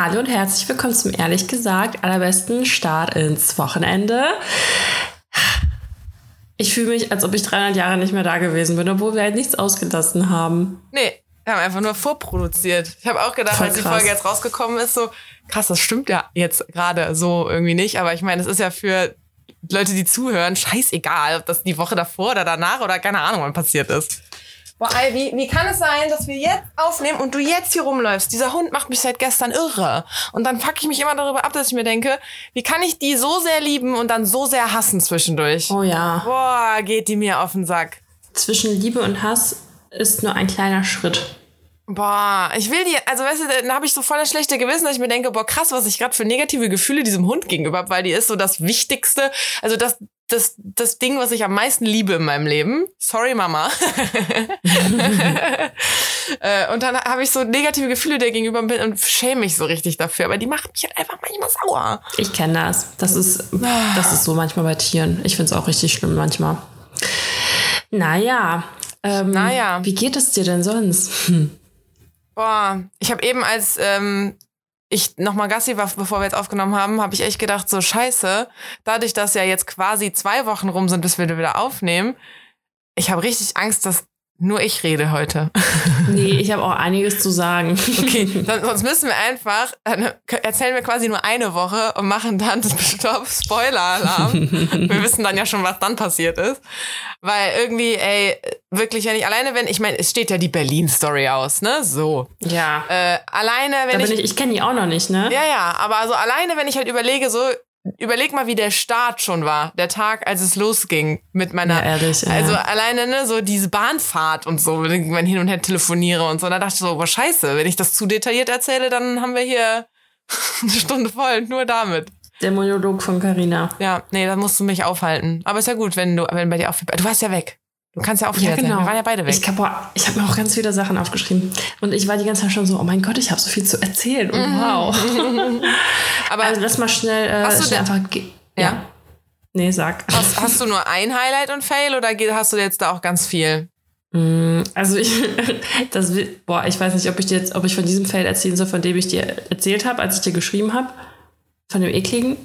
Hallo und herzlich willkommen zum ehrlich gesagt allerbesten Start ins Wochenende. Ich fühle mich, als ob ich 300 Jahre nicht mehr da gewesen bin, obwohl wir halt nichts ausgelassen haben. Nee, wir haben einfach nur vorproduziert. Ich habe auch gedacht, Voll als die krass. Folge jetzt rausgekommen ist, so krass, das stimmt ja jetzt gerade so irgendwie nicht. Aber ich meine, es ist ja für Leute, die zuhören, scheißegal, ob das die Woche davor oder danach oder keine Ahnung, wann passiert ist. Boah, wie, wie kann es sein, dass wir jetzt aufnehmen und du jetzt hier rumläufst? Dieser Hund macht mich seit gestern irre. Und dann fuck ich mich immer darüber ab, dass ich mir denke, wie kann ich die so sehr lieben und dann so sehr hassen zwischendurch? Oh ja. Boah, geht die mir auf den Sack. Zwischen Liebe und Hass ist nur ein kleiner Schritt. Boah, ich will die, also weißt du, dann habe ich so voll das schlechte Gewissen, dass ich mir denke, boah, krass, was ich gerade für negative Gefühle diesem Hund gegenüber habe, weil die ist so das Wichtigste, also das, das, das Ding, was ich am meisten liebe in meinem Leben. Sorry, Mama. äh, und dann habe ich so negative Gefühle der gegenüber und bin- und schäme mich so richtig dafür, aber die macht mich halt einfach manchmal sauer. Ich kenne das. Das ist, das ist so manchmal bei Tieren. Ich finde es auch richtig schlimm manchmal. Naja. Ähm, Naja. Wie geht es dir denn sonst? Hm. Boah, ich habe eben, als ähm, ich nochmal Gassi war, bevor wir jetzt aufgenommen haben, habe ich echt gedacht, so scheiße, dadurch, dass ja jetzt quasi zwei Wochen rum sind, bis wir wieder aufnehmen, ich habe richtig Angst, dass nur ich rede heute. Nee, ich habe auch einiges zu sagen. Okay, sonst müssen wir einfach, dann erzählen wir quasi nur eine Woche und machen dann Stopp, Spoiler-Alarm. wir wissen dann ja schon, was dann passiert ist. Weil irgendwie, ey, wirklich, wenn ich alleine, wenn, ich meine, es steht ja die Berlin-Story aus, ne? So. Ja. Äh, alleine, Da wenn bin ich ich, ich kenne die auch noch nicht, ne? Ja, ja, aber also alleine, wenn ich halt überlege, so, überleg mal, wie der Start schon war, der Tag, als es losging mit meiner, Ja, ehrlich, ja. also alleine, ne, so diese Bahnfahrt und so, wenn ich hin und her telefoniere und so, da dachte ich so, boah, scheiße, wenn ich das zu detailliert erzähle, dann haben wir hier eine Stunde voll, nur damit. Der Monolog von Carina. Ja, nee, da musst du mich aufhalten. Aber ist ja gut, wenn du, wenn bei dir auch viel, du warst ja weg. Du kannst ja auch viel Ja, genau. Wir waren ja beide weg. Ich habe ich hab mir auch ganz viele Sachen aufgeschrieben. Und ich war die ganze Zeit schon so, oh mein Gott, ich habe so viel zu erzählen. Und wow. aber Also lass mal schnell, äh, Hast du schnell einfach... ge- Ja. Nee, sag. hast, hast du nur ein Highlight und Fail oder hast du jetzt da auch ganz viel? Mm, Also ich, das, boah, ich weiß nicht, ob ich dir jetzt, ob ich von diesem Fail erzählen soll, von dem ich dir erzählt habe, als ich dir geschrieben habe. Von dem ekligen.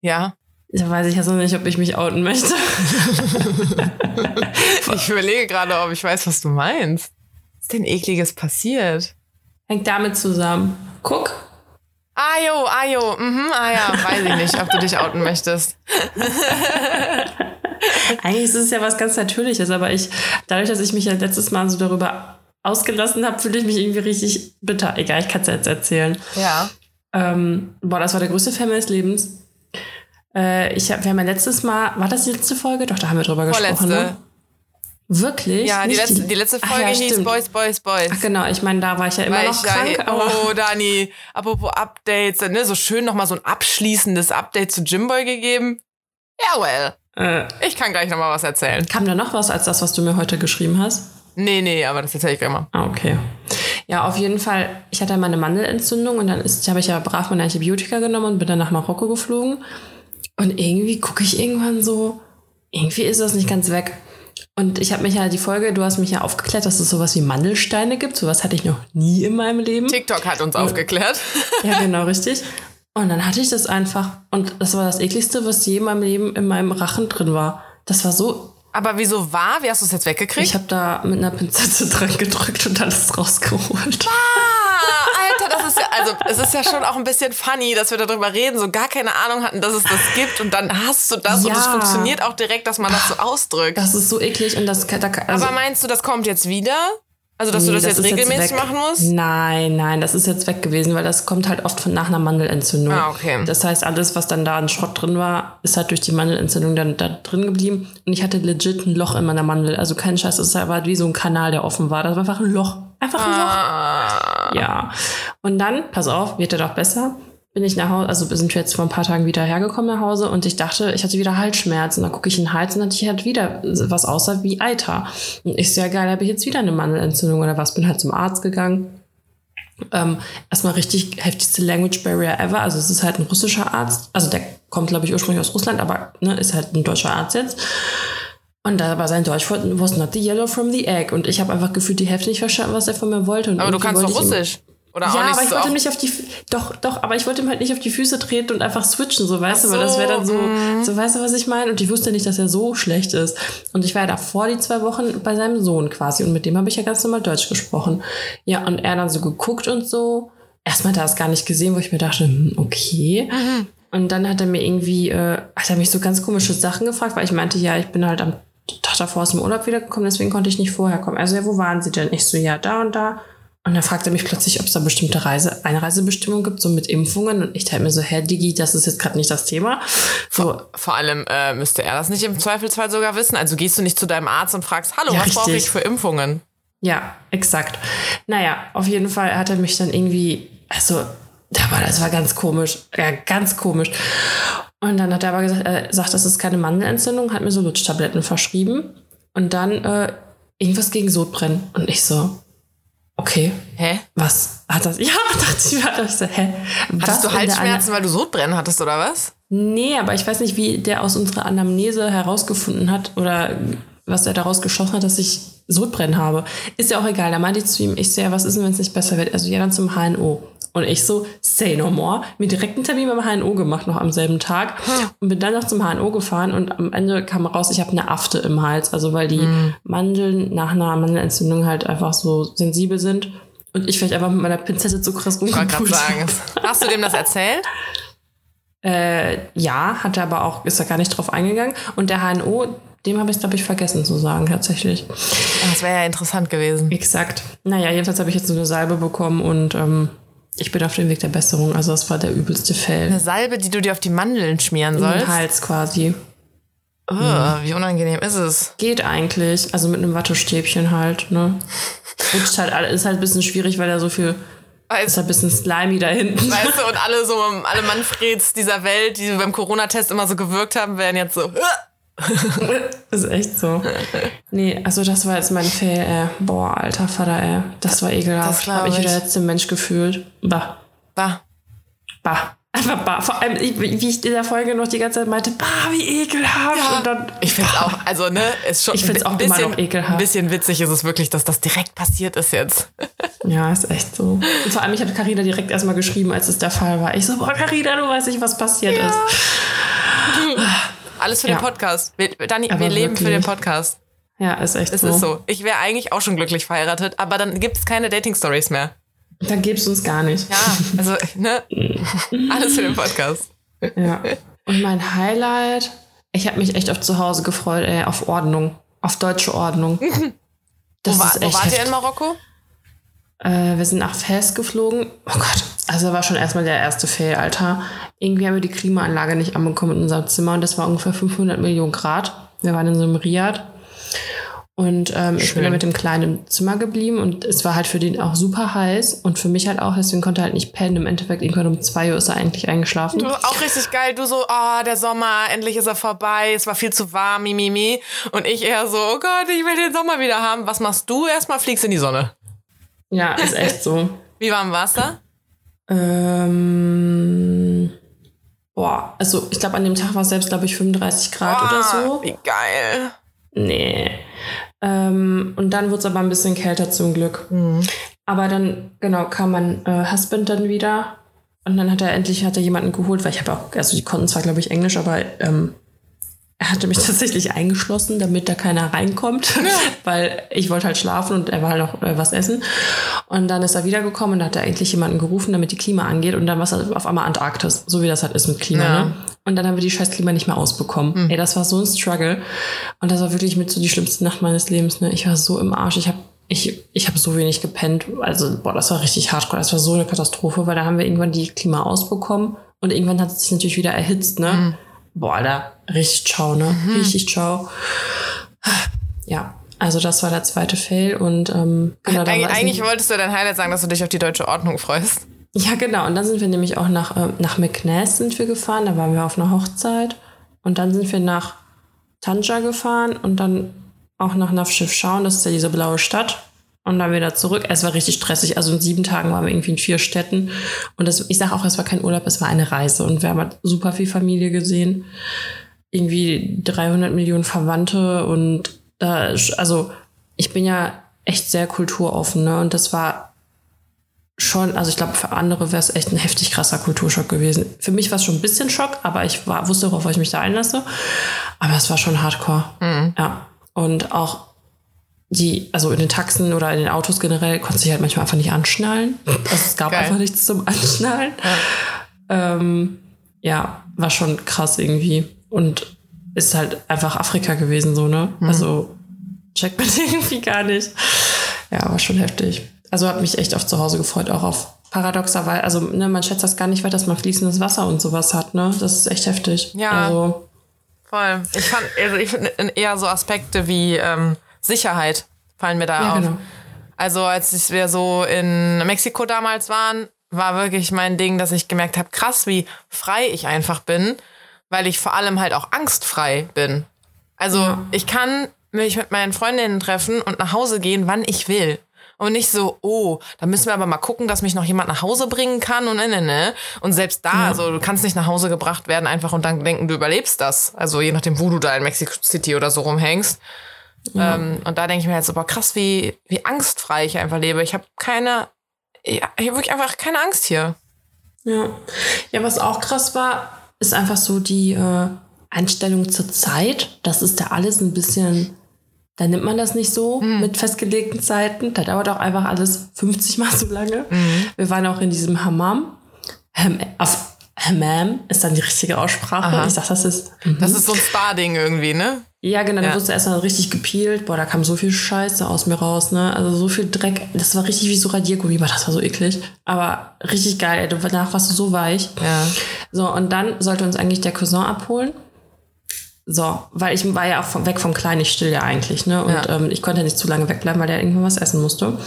Ja. Da weiß ich ja so nicht, ob ich mich outen möchte. Ich überlege gerade, ob ich weiß, was du meinst. Was ist denn ekliges passiert? Hängt damit zusammen. Guck. Ah jo, ah jo, mhm, ah ja, weiß ich nicht, ob du dich outen möchtest. Eigentlich ist es ja was ganz Natürliches, aber ich, dadurch, dass ich mich ja letztes Mal so darüber ausgelassen habe, fühle ich mich irgendwie richtig bitter. Egal, ich kann es jetzt erzählen. Ja. Ähm, boah, das war der größte Fan meines Lebens. Äh, ich hab, wir haben ja letztes Mal, war das die letzte Folge? Doch, da haben wir drüber gesprochen. Vorletzte. Ne? Wirklich? Ja, die letzte, die letzte Ach Folge ja, hieß stimmt. Boys, Boys, Boys. Ach genau, ich meine, da war ich ja immer Weil noch da- krank, aber oh, Dani, apropos Updates, ne, so schön nochmal so ein abschließendes Update zu Jimboy gegeben. Ja, well. äh, Ich kann gleich nochmal was erzählen. kam da noch was als das, was du mir heute geschrieben hast? Nee, nee, aber das erzähle ich gleich mal. Ah, okay. Ja, auf jeden Fall, ich hatte einmal eine Mandelentzündung und dann habe ich ja brav meine Antibiotika genommen und bin dann nach Marokko geflogen. Und irgendwie gucke ich irgendwann so, irgendwie ist das nicht ganz weg. Und ich habe mich ja die Folge, du hast mich ja aufgeklärt, dass es sowas wie Mandelsteine gibt. Sowas hatte ich noch nie in meinem Leben. TikTok hat uns aufgeklärt. Ja, genau, richtig. Und dann hatte ich das einfach. Und das war das ekligste, was je in meinem Leben in meinem Rachen drin war. Das war so. Aber wieso war? Wie hast du es jetzt weggekriegt? Ich habe da mit einer Pinzette dran gedrückt und alles rausgeholt. Ah, Alter, das ist ja, also es ist ja schon auch ein bisschen funny, dass wir darüber reden, so gar keine Ahnung hatten, dass es das gibt und dann hast du das und es Ja. funktioniert auch direkt, dass man das so ausdrückt. Das ist so eklig und das kann. Da, kann- also, Aber meinst du, das kommt jetzt wieder? Also, dass du nee, das, jetzt regelmäßig weg. machen musst? Nein, nein, das ist jetzt weg gewesen, weil das kommt halt oft von nach einer Mandelentzündung. Ah, okay. Das heißt, alles, was dann da an Schrott drin war, ist halt durch die Mandelentzündung dann da drin geblieben. Und ich hatte legit ein Loch in meiner Mandel. Also kein Scheiß, es war halt wie so ein Kanal, der offen war. Das war einfach ein Loch. Einfach ein. Ah, Ja. Und dann, pass auf, wird ja doch besser. Bin ich nach Hause, also sind wir jetzt vor ein paar Tagen wieder hergekommen nach Hause und ich dachte, ich hatte wieder Halsschmerzen. Dann gucke ich in den Hals und dann hatte ich halt wieder was aussah wie Eiter. Und ich so, ja geil, habe ich jetzt wieder eine Mandelentzündung oder was? Bin halt zum Arzt gegangen. Ähm, erstmal richtig heftigste Language Barrier ever. Also es ist halt ein russischer Arzt. Also der kommt, glaube ich, ursprünglich aus Russland, aber ne, ist halt ein deutscher Arzt jetzt. Und da war sein Deutsch was not the yellow from the egg. Und ich habe einfach gefühlt die Hälfte nicht verstanden, was er von mir wollte. Und aber du kannst doch ihm- Russisch. Oder auch ja, aber ich so wollte auf- nicht auf die, doch, doch, aber ich wollte ihm halt nicht auf die Füße treten und einfach switchen, so, weißt Ach du, weil das wäre dann so, so, mhm. so, weißt du, was ich meine? Und ich wusste nicht, dass er so schlecht ist. Und ich war ja davor die zwei Wochen bei seinem Sohn quasi und mit dem habe ich ja ganz normal Deutsch gesprochen. Ja, und er dann so geguckt und so. Erstmal hat er es gar nicht gesehen, wo ich mir dachte, hm, okay. Mhm. Und dann hat er mir irgendwie, äh, hat er mich so ganz komische Sachen gefragt, weil ich meinte, ja, ich bin halt am Tag davor aus dem Urlaub wiedergekommen, deswegen konnte ich nicht vorher kommen. Also ja, wo waren Sie denn? Ich so, ja, da und da. Und dann fragt er mich plötzlich, ob es da bestimmte Reise, Einreisebestimmungen gibt, so mit Impfungen. Und ich dachte mir so, Herr Digi, das ist jetzt gerade nicht das Thema. So, Vor allem äh, müsste er das nicht im Zweifelsfall sogar wissen. Also gehst du nicht zu deinem Arzt und fragst, hallo, Ja, was brauche ich für Impfungen? ja, exakt. Naja, auf jeden Fall hat er mich dann irgendwie, also, da war, das war ganz komisch. Ja, ganz komisch. Und dann hat er aber gesagt, er sagt, das ist keine Mandelentzündung, hat mir so Lutschtabletten verschrieben. Und dann äh, irgendwas gegen Sodbrennen. Und ich so, okay, Hä? was hat das? Ja, dachte ich mir, dachte ich so, hä? was Hattest du Halsschmerzen, weil du Sodbrennen hattest oder was? Nee, aber ich weiß nicht, wie der aus unserer Anamnese herausgefunden hat oder was er daraus geschossen hat, dass ich Sodbrennen habe. Ist ja auch egal. Da meinte ich zu ihm, ich so, ja, was ist denn, wenn es nicht besser wird? Also ja, dann zum HNO. Und ich so, say no more. Mir direkt einen Termin beim HNO gemacht, noch am selben Tag. Und bin dann noch zum HNO gefahren und am Ende kam raus, ich habe eine Afte im Hals. Also weil die Mandeln nach einer Mandelentzündung halt einfach so sensibel sind. Und ich vielleicht einfach mit meiner Pinzette zu krass Ich wollte gerade rumgepult sagen. Hast du dem das erzählt? Äh, ja, hat er aber auch, ist er gar nicht drauf eingegangen. Und der HNO, dem habe ich, glaube ich, vergessen zu sagen, tatsächlich. Das wäre ja interessant gewesen. Exakt. Naja, jedenfalls habe ich jetzt so eine Salbe bekommen und ähm, ich bin auf dem Weg der Besserung. Also das war der übelste Fail. Eine Salbe, die du dir auf die Mandeln schmieren sollst. Im Hals quasi. Oh, wie unangenehm ist es? Geht eigentlich. Also mit einem Wattestäbchen halt, ne? Rutscht halt, ist halt ein bisschen schwierig, weil da so viel, ist Weißt, halt ein bisschen slimy da hinten. weißt du, und alle so, alle Manfreds dieser Welt, die beim Corona-Test immer so gewirkt haben, werden jetzt so. ist echt so. Nee, also das war jetzt mein Fail, ey. Boah, alter Vater, ey. Das war Das ekelhaft. glaub Hab ich ich. der letzte Mensch gefühlt. Bah. Bah. Bah. Einfach bah. Vor allem, ich- wie ich in der Folge noch die ganze Zeit meinte, bah, wie ekelhaft. Und dann, Ich finde auch, also ne, ist schon Ich find's auch immer bisschen, noch ekelhaft. Ein bisschen witzig ist es wirklich, dass das direkt passiert ist jetzt. ja, ist echt so. Und vor allem, ich habe Carina direkt erstmal geschrieben, als es der Fall war. Ich so, boah, Carina, du weißt nicht, was passiert ist. Alles für Ja. den Podcast. Wir, Dani, Aber wir leben für wirklich. den Podcast. Ja, ist echt Es so. ist so. Ich wäre eigentlich auch schon glücklich verheiratet, aber dann gibt es keine Dating-Stories mehr. Dann gibt's uns gar nicht. Ja, also, ne? Alles für den Podcast. Ja. Und mein Highlight, ich habe mich echt auf zu Hause gefreut, ey, auf Ordnung. Auf deutsche Ordnung. Das Wo, war, ist wo echt wart ihr heftig. in Marokko? Äh, wir sind nach Fes geflogen. Oh Gott. Also war schon erstmal der erste Fail, Alter. Irgendwie haben wir die Klimaanlage nicht anbekommen in unserem Zimmer und das war ungefähr 500 Millionen Grad. Wir waren in so einem Riad. Und ähm, ich bin dann mit dem Kleinen im Zimmer geblieben und es war halt für den auch super heiß und für mich halt auch, deswegen konnte er halt nicht pennen. Im Endeffekt irgendwann um 2 Uhr ist er eigentlich eingeschlafen. Du, auch richtig geil. Du so, oh, der Sommer, endlich ist er vorbei. Es war viel zu warm, mi, mi, mi. Und ich eher so, oh Gott, ich will den Sommer wieder haben. Was machst du? Erstmal fliegst in die Sonne. Ja, ist echt so. Wie warm war's da? Ähm, boah, also ich glaube, an dem Tag war es selbst, glaube ich, 35 Grad oder so. Wie geil. Nee. Ähm, und dann wurde es aber ein bisschen kälter zum Glück. Aber dann, genau, kam mein äh, Husband dann wieder. Und dann hat er endlich hat er jemanden geholt, weil ich habe auch, also die konnten zwar, glaube ich, Englisch, aber ähm, er hatte mich tatsächlich eingeschlossen, damit da keiner reinkommt, weil ich wollte halt schlafen und er war halt noch äh, was essen. Und dann ist er wiedergekommen und da hat er endlich jemanden gerufen, damit die Klima angeht. Und dann war es halt auf einmal Antarktis, so wie das halt ist mit Klima. Ja. Ne? Und dann haben wir die scheiß Klima nicht mehr ausbekommen. Ey, das war so ein Struggle. Und das war wirklich mit so die schlimmste Nacht meines Lebens. Ne? Ich war so im Arsch. Ich habe ich, ich hab so wenig gepennt. Also, boah, das war richtig hardcore. Das war so eine Katastrophe, weil da haben wir irgendwann die Klima ausbekommen. Und irgendwann hat es sich natürlich wieder erhitzt, ne? Boah, Alter, richtig ciao, ne? Richtig ciao. Ja, also das war der zweite Fail und ähm, genau, Eig eigentlich wolltest du dein Highlight sagen, dass du dich auf die deutsche Ordnung freust. ja, genau. Und dann sind wir nämlich auch nach, ähm, nach McNass sind wir gefahren. Da waren wir auf einer Hochzeit. Und dann sind wir nach Tanja gefahren und dann auch nach Nafschiff-Schauen. Das ist ja diese blaue Stadt. Und dann wieder zurück. Es war richtig stressig. Also in sieben Tagen waren wir irgendwie in vier Städten. Und das, ich sage auch, es war kein Urlaub, es war eine Reise. Und wir haben halt super viel Familie gesehen. Irgendwie 300 Millionen Verwandte. Und da, also ich bin ja echt sehr kulturoffen. Ne? Und das war schon, also ich glaube, für andere wäre es echt ein heftig krasser Kulturschock gewesen. Für mich war es schon ein bisschen Schock, aber ich war, wusste, worauf ich mich da einlasse. Aber es war schon hardcore. Mhm. Ja. Und auch die, also in den Taxen oder in den Autos generell, konnte sich halt manchmal einfach nicht anschnallen. Also es gab Geil. einfach nichts zum Anschnallen. Ja. Ähm, ja, war schon krass irgendwie. Und ist halt einfach Afrika gewesen, so, ne? Also checkt man irgendwie gar nicht. Ja, war schon heftig. Also hat mich echt auf zu Hause gefreut, auch auf paradoxerweise. Also, ne, man schätzt das gar nicht wert, dass man fließendes Wasser und sowas hat, ne? Das ist echt heftig. Ja. Also, Voll. Ich fand, also ich finde eher so Aspekte wie ähm, Sicherheit fallen mir da Ja, auf. genau. Also als wir so in Mexiko damals waren, war wirklich mein Ding, dass ich gemerkt habe, krass, wie frei ich einfach bin, weil ich vor allem halt auch angstfrei bin. Also ich kann mich mit meinen Freundinnen treffen und nach Hause gehen, wann ich will. Und nicht so, oh, da müssen wir aber mal gucken, dass mich noch jemand nach Hause bringen kann und ne, ne, ne. Und selbst da, also du kannst nicht nach Hause gebracht werden, einfach und dann denken, du überlebst das. Also je nachdem, wo du da in Mexico City oder so rumhängst. Ähm, und da denke ich mir halt so, boah, krass, wie, wie angstfrei ich einfach lebe. Ich habe keine, ja, ich habe wirklich einfach keine Angst hier. Ja. Ja, was auch krass war, ist einfach so die äh, Einstellung zur Zeit. Das ist da alles ein bisschen, da nimmt man das nicht so mit festgelegten Zeiten. Da dauert auch einfach alles 50 Mal so lange. Wir waren auch in diesem Hammam. Ham, auf Hammam ist dann die richtige Aussprache. Aha. Ich sag, das ist. Das ist so ein Star-Ding irgendwie, ne? Ja, genau, da Ja. wurdest du erstmal richtig gepielt. Boah, da kam so viel Scheiße aus mir raus, ne? Also so viel Dreck. Das war richtig wie so Radiergummi, aber das war so eklig. Aber richtig geil, ey. Danach warst du so weich. Ja. So, und dann sollte uns eigentlich der Cousin abholen. So, weil ich war ja auch vom, weg vom Kleinen, ich still ja eigentlich, ne? Und Ja. ähm, ich konnte nicht zu lange wegbleiben, weil der irgendwann was essen musste.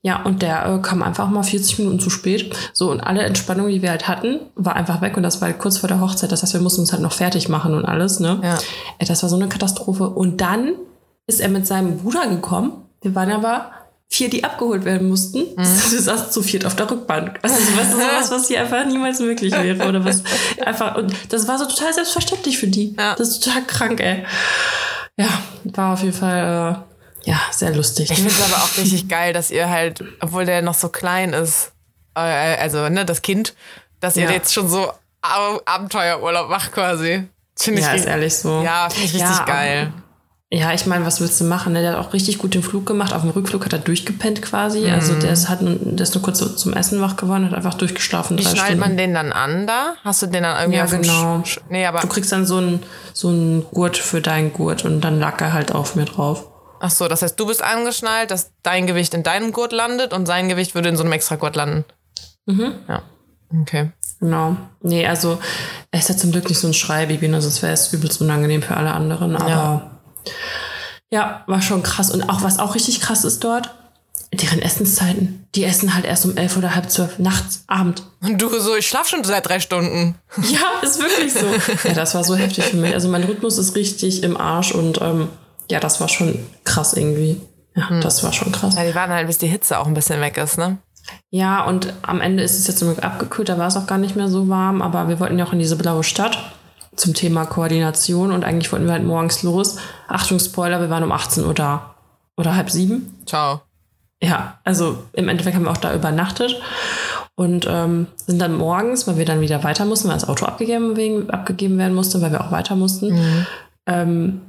Ja, und der äh, kam einfach mal 40 Minuten zu spät. So, und alle Entspannung, die wir halt hatten, war einfach weg. Und das war halt kurz vor der Hochzeit. Das heißt, wir mussten uns halt noch fertig machen und alles, ne? Ja. Ey, das war so eine Katastrophe. Und dann ist er mit seinem Bruder gekommen. Wir waren aber vier, die abgeholt werden mussten. Mhm. Wir saßen zu viert auf der Rückbank. Also, weißt du, sowas, was hier einfach niemals möglich wäre. Oder was einfach, und das war so total selbstverständlich für die. Ja. Das ist total krank, ey. Ja, war auf jeden Fall, äh, ja, sehr lustig. Ich finde es aber auch richtig geil, dass ihr halt, obwohl der noch so klein ist, äh, also ne, das Kind, dass ihr Ja. jetzt schon so Ab Abenteuerurlaub macht quasi. Finde ich ja, ist ehrlich so. Ja, finde ich richtig Ja, aber- geil. Ja, ich meine, was willst du machen? ne? Der hat auch richtig gut den Flug gemacht. Auf dem Rückflug hat er durchgepennt quasi. Also der ist, hat, der ist nur kurz so zum Essen wach geworden, hat einfach durchgeschlafen. Wie Stunden. man den dann an da? Hast du den dann irgendwie Ja, genau. Sch Nee, aber Du kriegst dann so einen so einen Gurt für deinen Gurt und dann lag er halt auf mir drauf. ach so, das heißt, du bist angeschnallt, dass dein Gewicht in deinem Gurt landet und sein Gewicht würde in so einem extra Gurt landen. Mhm. Ja. Okay. Genau. Nee, also er ist ja zum Glück nicht so ein Schreibaby, ne? sonst wäre es übelst unangenehm für alle anderen. Aber ja. War schon krass. Und auch was auch richtig krass ist dort, deren Essenszeiten. Die essen halt erst um elf oder halb zwölf nachts, Abend. Und du so, ich schlaf schon seit drei Stunden. Ja, ist wirklich so. ja, das war so heftig für mich. Also mein Rhythmus ist richtig im Arsch und ähm, ja, das war schon krass irgendwie. Ja, das war schon krass. Ja, die warten halt, bis die Hitze auch ein bisschen weg ist, ne? Ja, und am Ende ist es jetzt zum Glück abgekühlt, da war es auch gar nicht mehr so warm, aber wir wollten ja auch in diese blaue Stadt zum Thema Koordination und eigentlich wollten wir halt morgens los. Achtung, Spoiler, wir waren um 18 Uhr da. Oder halb sieben. Ciao. Ja, also im Endeffekt haben wir auch da übernachtet und ähm, sind dann morgens, weil wir dann wieder weiter mussten, weil das Auto abgegeben, wegen, abgegeben werden musste, weil wir auch weiter mussten. Ähm,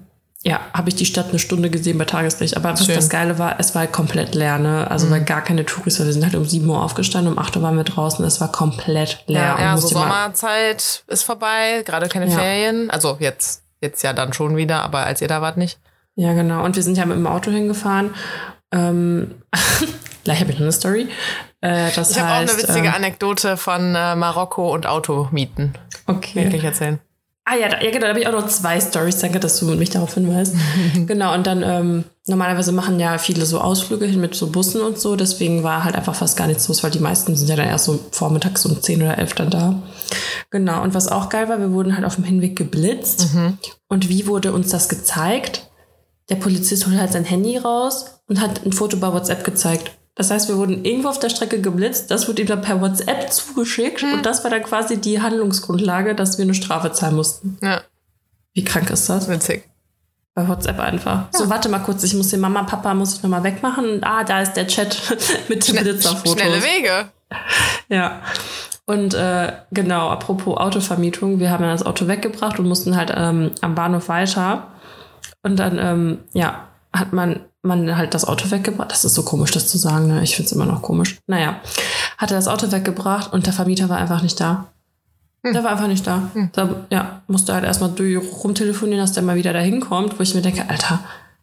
ja, habe ich die Stadt eine Stunde gesehen bei Tageslicht. Aber was Schön. das Geile war, es war halt komplett leer, ne? Also weil gar keine Touris, weil wir sind halt um 7 Uhr aufgestanden, um 8 Uhr waren wir draußen, es war komplett leer. Ja, ja so Sommerzeit ist vorbei, gerade keine Ja. Ferien. Also jetzt, jetzt ja dann schon wieder, aber als ihr da wart nicht. Ja, genau. Und wir sind ja mit dem Auto hingefahren. Ähm, gleich habe ich noch eine Story. Äh, Ich habe auch eine witzige ähm, Anekdote von äh, Marokko und Automieten. Okay. Kann ich erzählen. Ah ja, da, ja genau, da habe ich auch noch zwei Stories. Danke, dass du mich darauf hinweist. genau, und dann ähm, normalerweise machen ja viele so Ausflüge hin mit so Bussen und so. Deswegen war halt einfach fast gar nichts los, weil die meisten sind ja dann erst so vormittags um 10 oder 11 dann da. Genau, und was auch geil war, wir wurden halt auf dem Hinweg geblitzt. Und wie wurde uns das gezeigt? Der Polizist holt halt sein Handy raus und hat ein Foto bei WhatsApp gezeigt. Das heißt, wir wurden irgendwo auf der Strecke geblitzt, das wurde ihm dann per WhatsApp zugeschickt und das war dann quasi die Handlungsgrundlage, dass wir eine Strafe zahlen mussten. Ja, Wie krank ist das? witzig. Bei WhatsApp einfach. So, warte mal kurz, ich muss den Mama, Papa, muss ich nochmal wegmachen. Und, ah, da ist der Chat mit dem Blitzerfotos. Schnelle Wege. Ja. Und äh, genau, apropos Autovermietung, wir haben dann das Auto weggebracht und mussten halt ähm, am Bahnhof weiter. Und dann, ähm, ja, hat man, man halt das Auto weggebracht. Das ist so komisch, das zu sagen, ne? Ich finde es immer noch komisch. Naja, hatte das Auto weggebracht und der Vermieter war einfach nicht da. Der war einfach nicht da. Da ja, musste halt erstmal durch rumtelefonieren, dass der mal wieder da hinkommt, wo ich mir denke, Alter.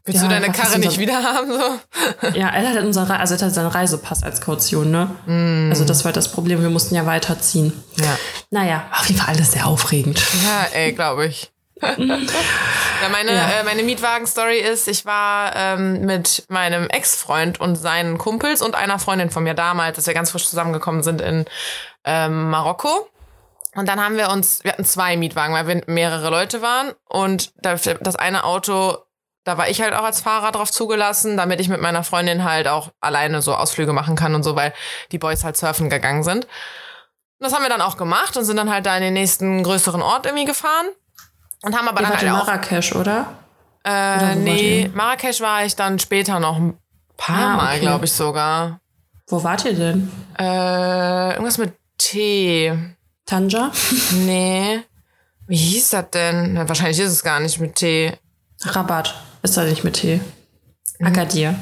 Willst ja, du deine Karre unser- nicht wieder haben? So? Ja, er hat unser, Re- also er hat seinen Reisepass als Kaution, ne? Also das war das Problem, wir mussten ja weiterziehen. Ja. Naja, auf jeden Fall alles sehr aufregend. Ja, ey, glaube ich. ja, meine, Ja. Äh, meine Mietwagen-Story ist, ich war ähm, mit meinem Ex-Freund und seinen Kumpels und einer Freundin von mir damals, dass wir ganz frisch zusammengekommen sind in ähm, Marokko. Und dann haben wir uns, wir hatten zwei Mietwagen, weil wir mehrere Leute waren. Und das das eine Auto, da war ich halt auch als Fahrer drauf zugelassen, damit ich mit meiner Freundin halt auch alleine so Ausflüge machen kann und so, weil die Boys halt surfen gegangen sind. Und das haben wir dann auch gemacht und sind dann halt da in den nächsten größeren Ort irgendwie gefahren. Und haben aber Ihr dann in halt auch. Marrakesch, oder? Äh, wart nee? Marrakesch war ich dann später noch ein paar Ah, Mal, okay. glaube ich sogar. Wo wart ihr denn? Äh, irgendwas mit T. Tanja? Nee. Wie hieß das denn? Na, wahrscheinlich ist es gar nicht mit T. Rabat. Ist da nicht mit T. Mhm. Agadir.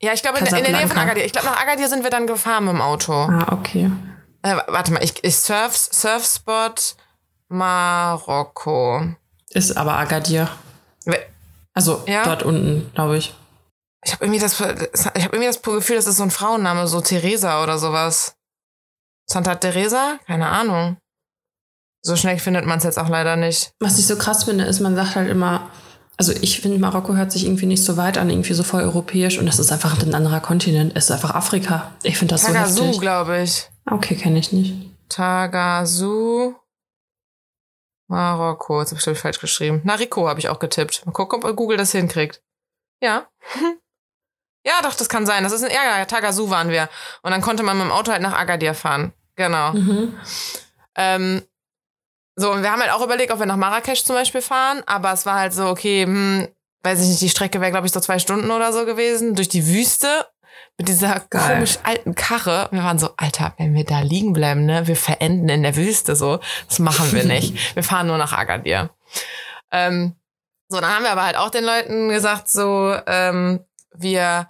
Ja, ich glaube in, der- in der Nähe von. Agadir. Ich glaube, nach Agadir sind wir dann gefahren mit dem Auto. Ah, okay. Äh, warte mal, ich, ich Surf, Surfspot Marokko. Ist aber Agadir. Also Ja? dort unten, glaube ich. Ich habe irgendwie das, ich habe irgendwie das Gefühl, das ist so ein Frauenname, so Theresa oder sowas. Santa Teresa? Keine Ahnung. So schnell findet man es jetzt auch leider nicht. Was ich so krass finde, ist, man sagt halt immer, also ich finde, Marokko hört sich irgendwie nicht so weit an, irgendwie so voll europäisch und das ist einfach ein anderer Kontinent. Es ist einfach Afrika. Ich finde das so Tagazu, heftig. glaube ich. Okay, kenne ich nicht. Tagazu. Marokko. Jetzt habe ich, glaube ich, falsch geschrieben. Nariko habe ich auch getippt. Mal gucken, ob Google das hinkriegt. Ja. ja, doch, das kann sein. Das ist ein, ja, Tagazu waren wir. Und dann konnte man mit dem Auto halt nach Agadir fahren. Genau. Mhm. Ähm, so, und wir haben halt auch überlegt, ob wir nach Marrakesch zum Beispiel fahren, aber es war halt so, okay, hm, weiß ich nicht, die Strecke wäre, glaube ich, so zwei Stunden oder so gewesen, durch die Wüste mit dieser Geil. komisch alten Karre. Wir waren so, Alter, wenn wir da liegen bleiben, ne, wir verenden in der Wüste so. Das machen wir nicht. wir fahren nur nach Agadir. Ähm, so, dann haben wir aber halt auch den Leuten gesagt, so, ähm, wir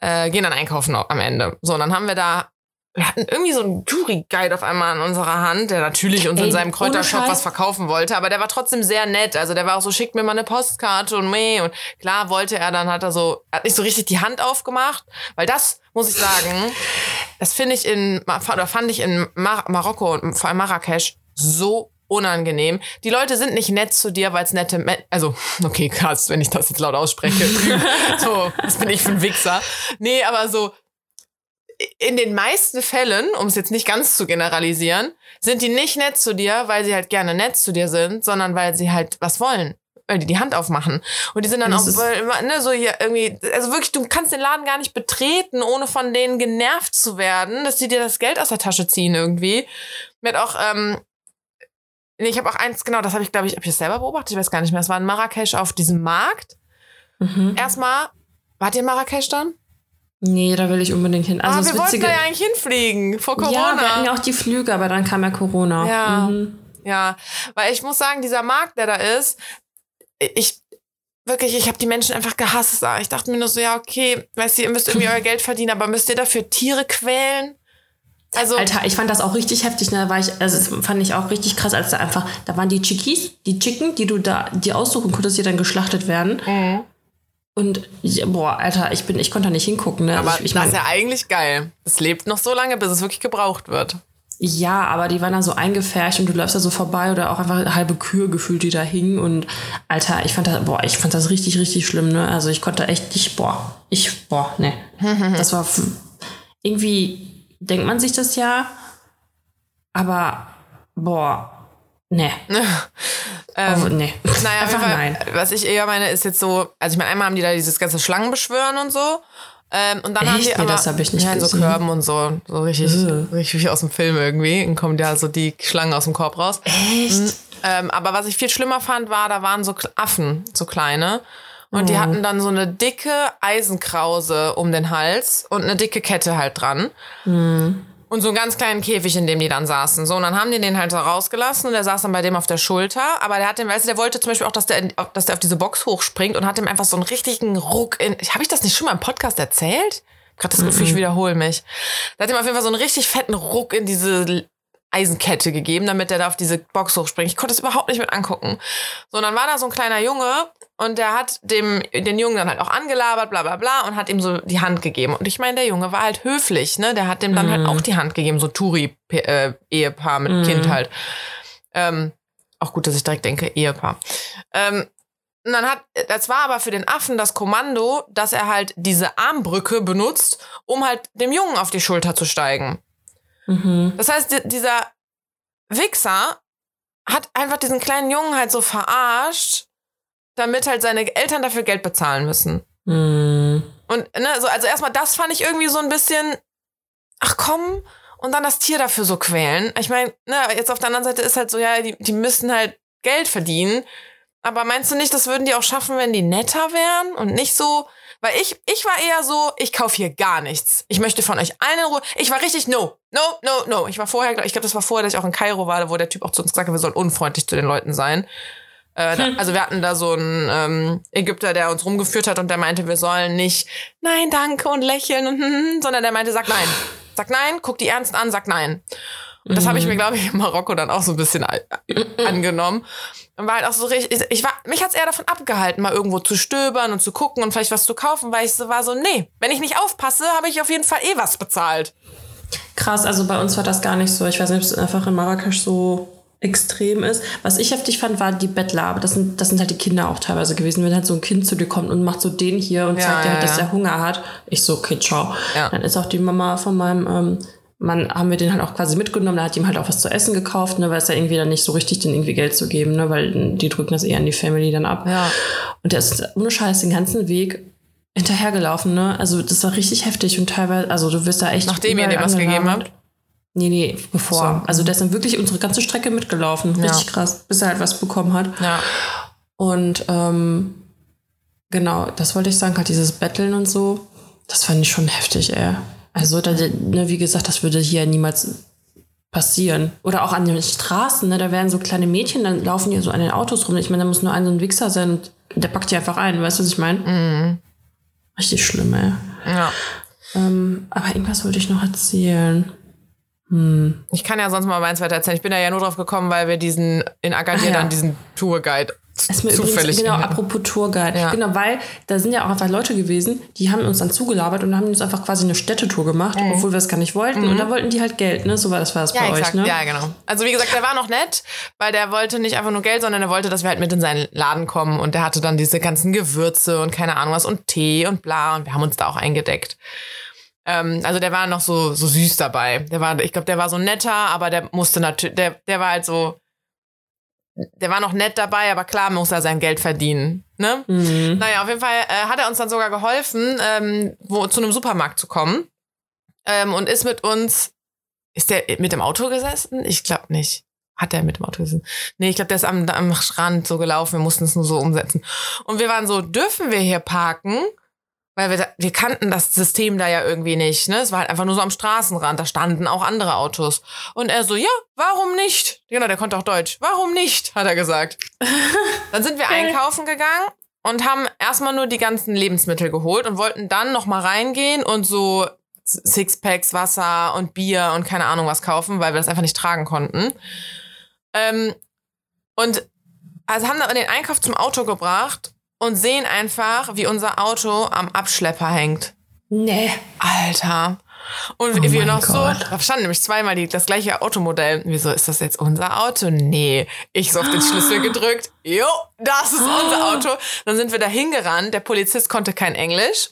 äh, gehen dann einkaufen am Ende. So, und dann haben wir da, wir hatten irgendwie so einen Touri-Guide auf einmal in unserer Hand, der natürlich uns Ey, in seinem Kräutershop was verkaufen wollte, aber der war trotzdem sehr nett. Also der war auch so, schickt mir mal eine Postkarte und meh. Und klar wollte er, dann hat er so, hat nicht so richtig die Hand aufgemacht, weil das, muss ich sagen, das finde ich in, oder fand ich in Mar Marokko und vor allem Marrakesch so unangenehm. Die Leute sind nicht nett zu dir, weil es nette, Men also, okay, krass, wenn ich das jetzt laut ausspreche. so, was bin ich für ein Wichser? Nee, aber so, in den meisten Fällen, um es jetzt nicht ganz zu generalisieren, sind die nicht nett zu dir, weil sie halt gerne nett zu dir sind, sondern weil sie halt was wollen. Weil die die Hand aufmachen. Und die sind dann Das auch immer, ne, so hier irgendwie, also wirklich, du kannst den Laden gar nicht betreten, ohne von denen genervt zu werden, dass die dir das Geld aus der Tasche ziehen irgendwie. Mir hat auch, ähm, nee, ich habe auch eins, genau, das habe ich, glaube ich, habe ich das selber beobachtet, ich weiß gar nicht mehr. Es war in Marrakesch auf diesem Markt. Mhm. Erstmal, wart ihr in Marrakesch dann? Nee, da will ich unbedingt hin. Also ah, das wir wollten Witzige, da ja eigentlich hinfliegen, vor Corona. ja, wir hatten ja auch die Flüge, aber dann kam ja Corona. Ja. Mhm. Ja, weil ich muss sagen, dieser Markt, der da ist, ich wirklich, ich habe die Menschen einfach gehasst. Ich dachte mir nur so, ja, okay, weißt du, ihr müsst irgendwie euer Geld verdienen, aber müsst ihr dafür Tiere quälen? Also, Alter, ich fand das auch richtig heftig. Ne? Da war ich, also das fand ich auch richtig krass, als da einfach, da waren die Chickies, die Chicken, die du da, die aussuchen konntest, die dann geschlachtet werden. Mhm. Und boah, Alter, ich bin, ich konnte da nicht hingucken. Ne? aber also ich, ich das mein, ist ja eigentlich geil. Es lebt noch so lange, bis es wirklich gebraucht wird. ja, aber die waren da so eingefärcht und du läufst da so vorbei oder auch einfach halbe Kühe gefühlt, die da hingen. Und Alter, ich fand das, boah, ich fand das richtig, richtig schlimm. Ne? Also ich konnte echt nicht, boah, ich, boah, ne. Das war irgendwie denkt man sich das ja, aber boah, ne. Oh, nee. Ähm, Naja, einfach Fall, nein. was ich eher meine, ist jetzt so, also ich meine, einmal haben die da dieses ganze Schlangenbeschwören und so. Ähm, und dann haben Echt? die Nee, aber, das hab ich nicht ja, so. Körben und so, so richtig, Ugh. richtig aus dem Film irgendwie. Dann kommen ja so die Schlangen aus dem Korb raus. Echt? Ähm, aber was ich viel schlimmer fand, war, da waren so Affen, so kleine. Und Oh. die hatten dann so eine dicke Eisenkrause um den Hals und eine dicke Kette halt dran. Und so einen ganz kleinen Käfig, in dem die dann saßen. So, und dann haben die den halt da rausgelassen und der saß dann bei dem auf der Schulter. Aber der hat den, weißt du, der wollte zum Beispiel auch, dass der, dass der auf diese Box hochspringt und hat ihm einfach so einen richtigen Ruck in. Habe ich das nicht schon mal im Podcast erzählt? Gerade das Gefühl, ich wiederhole mich. Der hat ihm auf jeden Fall so einen richtig fetten Ruck in diese Eisenkette gegeben, damit der da auf diese Box hochspringt. Ich konnte es überhaupt nicht mit angucken. So, und dann war da so ein kleiner Junge und der hat dem, den Jungen dann halt auch angelabert, bla bla bla, und hat ihm so die Hand gegeben. Und ich meine, der Junge war halt höflich, ne? Der hat dem dann halt auch die Hand gegeben, so Touri-Ehepaar mit Kind halt. Ähm, auch gut, dass ich direkt denke, Ehepaar. Ähm, und dann hat, das war aber für den Affen das Kommando, dass er halt diese Armbrücke benutzt, um halt dem Jungen auf die Schulter zu steigen. Mhm. Das heißt, di- dieser Wichser hat einfach diesen kleinen Jungen halt so verarscht, damit halt seine Eltern dafür Geld bezahlen müssen. Mhm. Und ne, so, also erstmal das fand ich irgendwie so ein bisschen, ach komm, und dann das Tier dafür so quälen. Ich meine, ne, jetzt auf der anderen Seite ist halt so, ja, die, die müssen halt Geld verdienen. Aber meinst du nicht, das würden die auch schaffen, wenn die netter wären und nicht so? Weil ich, ich war eher so, ich kaufe hier gar nichts. Ich möchte von euch allen in Ruhe. Ich war richtig no, no, no, no. Ich war vorher, ich glaube, das war vorher, dass ich auch in Kairo war, wo der Typ auch zu uns gesagt hat, wir sollen unfreundlich zu den Leuten sein. Äh, da, also wir hatten da so einen ähm, Ägypter, der uns rumgeführt hat und der meinte, wir sollen nicht nein, danke und lächeln und hm, sondern der meinte, sag nein. Sag nein, guck die ernst an, sag nein. Und das habe ich mir, glaube ich, in Marokko dann auch so ein bisschen angenommen. Und war halt auch so richtig, ich war, mich hat's eher davon abgehalten, mal irgendwo zu stöbern und zu gucken und vielleicht was zu kaufen, weil ich so war so, nee, wenn ich nicht aufpasse, habe ich auf jeden Fall eh was bezahlt. Krass, also bei uns war das gar nicht so. Ich weiß nicht, ob es einfach in Marrakesch so extrem ist. Was ich heftig fand, war die Bettler. Aber das sind, das sind halt die Kinder auch teilweise gewesen. Wenn halt so ein Kind zu dir kommt und macht so den hier und Ja, zeigt dir halt, ja, dass ja. er Hunger hat. Ich so, okay, ciao. Dann ist auch die Mama von meinem ähm, Mann, haben wir den halt auch quasi mitgenommen. Da hat ihm halt auch was zu essen gekauft, ne, weil es ja irgendwie dann nicht so richtig, den irgendwie Geld zu geben, ne, weil die drücken das eher an die Family dann ab. Ja. Und der ist ohne Scheiß den ganzen Weg hinterhergelaufen, ne? Also das war richtig heftig und teilweise, also du wirst da echt. Nachdem ihr dem was gegeben habt? Nee, nee, bevor. So. Also der ist dann wirklich unsere ganze Strecke mitgelaufen. Ja. Richtig krass, bis er halt was bekommen hat. Ja. Und ähm, genau, das wollte ich sagen, halt dieses Betteln und so, das fand ich schon heftig, ey. Also, da, ne, wie gesagt, das würde hier niemals passieren. Oder auch an den Straßen, ne, da werden so kleine Mädchen, dann laufen die so an den Autos rum. Ich meine, da muss nur ein so ein Wichser sein und der packt die einfach ein, weißt du, was ich meine? Mhm. Richtig schlimm, ey. Ja. Ähm, aber irgendwas wollte ich noch erzählen. Ich kann ja sonst mal meins weiter erzählen. Ich bin da ja nur drauf gekommen, weil wir diesen in Agadir Ah, ja. dann diesen Tourguide Ist mir zufällig übrigens, genau, apropos Tourguide. Ja. Genau, weil da sind ja auch einfach Leute gewesen, die haben uns dann zugelabert und haben uns einfach quasi eine Städtetour gemacht, obwohl wir es gar nicht wollten. Und da wollten die halt Geld, ne? So war das, war das Mhm. Ja, bei exakt. euch, ne? Ja, genau. Also wie gesagt, der war noch nett, weil der wollte nicht einfach nur Geld, sondern er wollte, dass wir halt mit in seinen Laden kommen und der hatte dann diese ganzen Gewürze und keine Ahnung was und Tee und bla und wir haben uns da auch eingedeckt. Ähm, also der war noch so, so süß dabei. Der war, ich glaube, der war so netter, aber der musste natürlich, der, der war halt so, der war noch nett dabei, aber klar muss er sein Geld verdienen. Ne? Mhm. Naja, auf jeden Fall äh, hat er uns dann sogar geholfen, ähm, wo, zu einem Supermarkt zu kommen. Ähm, und ist mit uns. Ist der mit dem Auto gesessen? Ich glaube nicht. Hat er mit dem Auto gesessen? Nee, ich glaube, der ist am, am Strand so gelaufen. Wir mussten es nur so umsetzen. Und wir waren so, dürfen wir hier parken? Weil wir, wir kannten das System da ja irgendwie nicht. Ne? Es war halt einfach nur so am Straßenrand. Da standen auch andere Autos. Und er so, ja, warum nicht? Genau, der konnte auch Deutsch. Warum nicht? Hat er gesagt. Dann sind wir einkaufen gegangen und haben erstmal nur die ganzen Lebensmittel geholt und wollten dann noch mal reingehen und so Sixpacks, Wasser und Bier und keine Ahnung was kaufen, weil wir das einfach nicht tragen konnten. Ähm, und also haben dann den Einkauf zum Auto gebracht und sehen einfach, wie unser Auto am Abschlepper hängt. Nee. Alter. Und Oh wir noch so, Gott. da stand nämlich zweimal die, das gleiche Automodell. Wieso ist das jetzt unser Auto? Nee. Ich so auf den Schlüssel gedrückt. Jo, das ist unser Auto. Dann sind wir da hingerannt. Der Polizist konnte kein Englisch.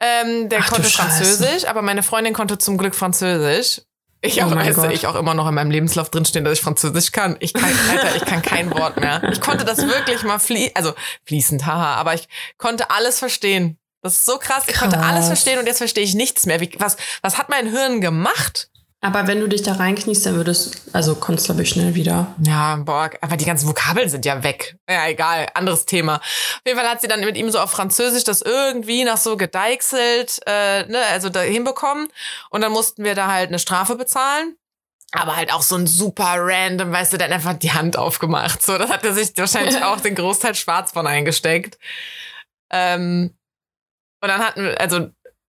Ähm, der Ach konnte. Französisch, aber meine Freundin konnte zum Glück Französisch. Ich Oh auch, Gott. ich auch immer noch in meinem Lebenslauf drinstehen, dass ich Französisch kann. Ich kann, Alter, ich kann kein Wort mehr. Ich konnte das wirklich mal flie also fließend, haha, aber ich konnte alles verstehen. Das ist so krass. Ich konnte Krass. alles verstehen und jetzt verstehe ich nichts mehr. Wie, was, was hat mein Hirn gemacht? Aber wenn du dich da reinkniest, dann würdest, also kommst glaube ich schnell wieder. Ja, boah, aber die ganzen Vokabeln sind ja weg. Ja, egal, anderes Thema. Auf jeden Fall hat sie dann mit ihm so auf Französisch das irgendwie noch so gedeichselt, äh, ne, also da hinbekommen. Und dann mussten wir da halt eine Strafe bezahlen. Aber halt auch so ein super random, weißt du, hat einfach die Hand aufgemacht. So, das hat er sich wahrscheinlich auch den Großteil schwarz von eingesteckt. Ähm, und dann hatten wir, also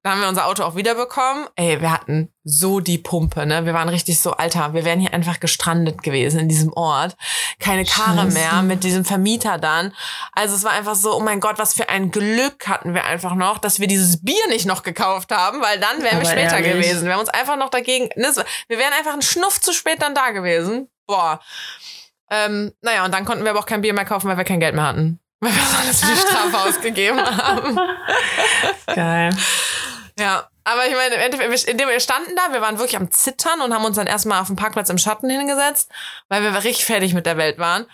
dann haben wir unser Auto auch wiederbekommen. Ey, wir hatten so die Pumpe, ne? Wir waren richtig so, Alter, wir wären hier einfach gestrandet gewesen in diesem Ort. Keine Karre Scheiße. mehr mit diesem Vermieter dann. Also es war einfach so, oh mein Gott, was für ein Glück hatten wir einfach noch, dass wir dieses Bier nicht noch gekauft haben, weil dann wären wir später ehrlich. gewesen. Wir haben uns einfach noch dagegen, ne? wir wären einfach einen Schnuff zu spät dann da gewesen. Boah. Ähm, naja, und dann konnten wir aber auch kein Bier mehr kaufen, weil wir kein Geld mehr hatten. Weil wir das alles für die Strafe ausgegeben haben. Geil. Ja, aber ich meine, im Endeffekt, wir- indem wir standen da, wir waren wirklich am Zittern und haben uns dann erstmal auf dem Parkplatz im Schatten hingesetzt, weil wir richtig fertig mit der Welt waren.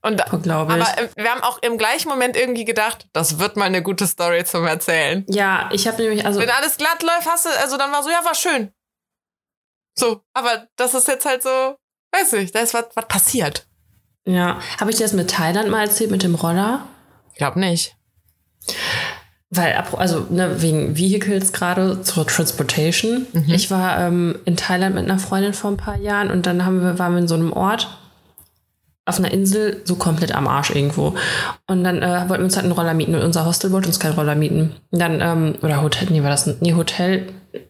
Und, glaube ich. aber wir haben auch im gleichen Moment irgendwie gedacht, das wird mal eine gute Story zum Erzählen. Ja, ich habe nämlich, also Wenn alles glatt läuft, hast du, also dann war so, ja, war schön. So, aber das ist jetzt halt so, weiß nicht, da ist was, was passiert. Ja, habe ich dir das mit Thailand mal erzählt mit dem Roller? Ich glaube nicht. Weil, also ne, wegen Vehicles gerade zur Transportation. Ich war ähm, in Thailand mit einer Freundin vor ein paar Jahren und dann haben wir, waren wir in so einem Ort auf einer Insel, so komplett am Arsch irgendwo. Und dann äh, wollten wir uns halt einen Roller mieten und unser Hostel wollte uns keinen Roller mieten. Und dann, ähm, oder Hotel, nee, war das, nee, Hotel,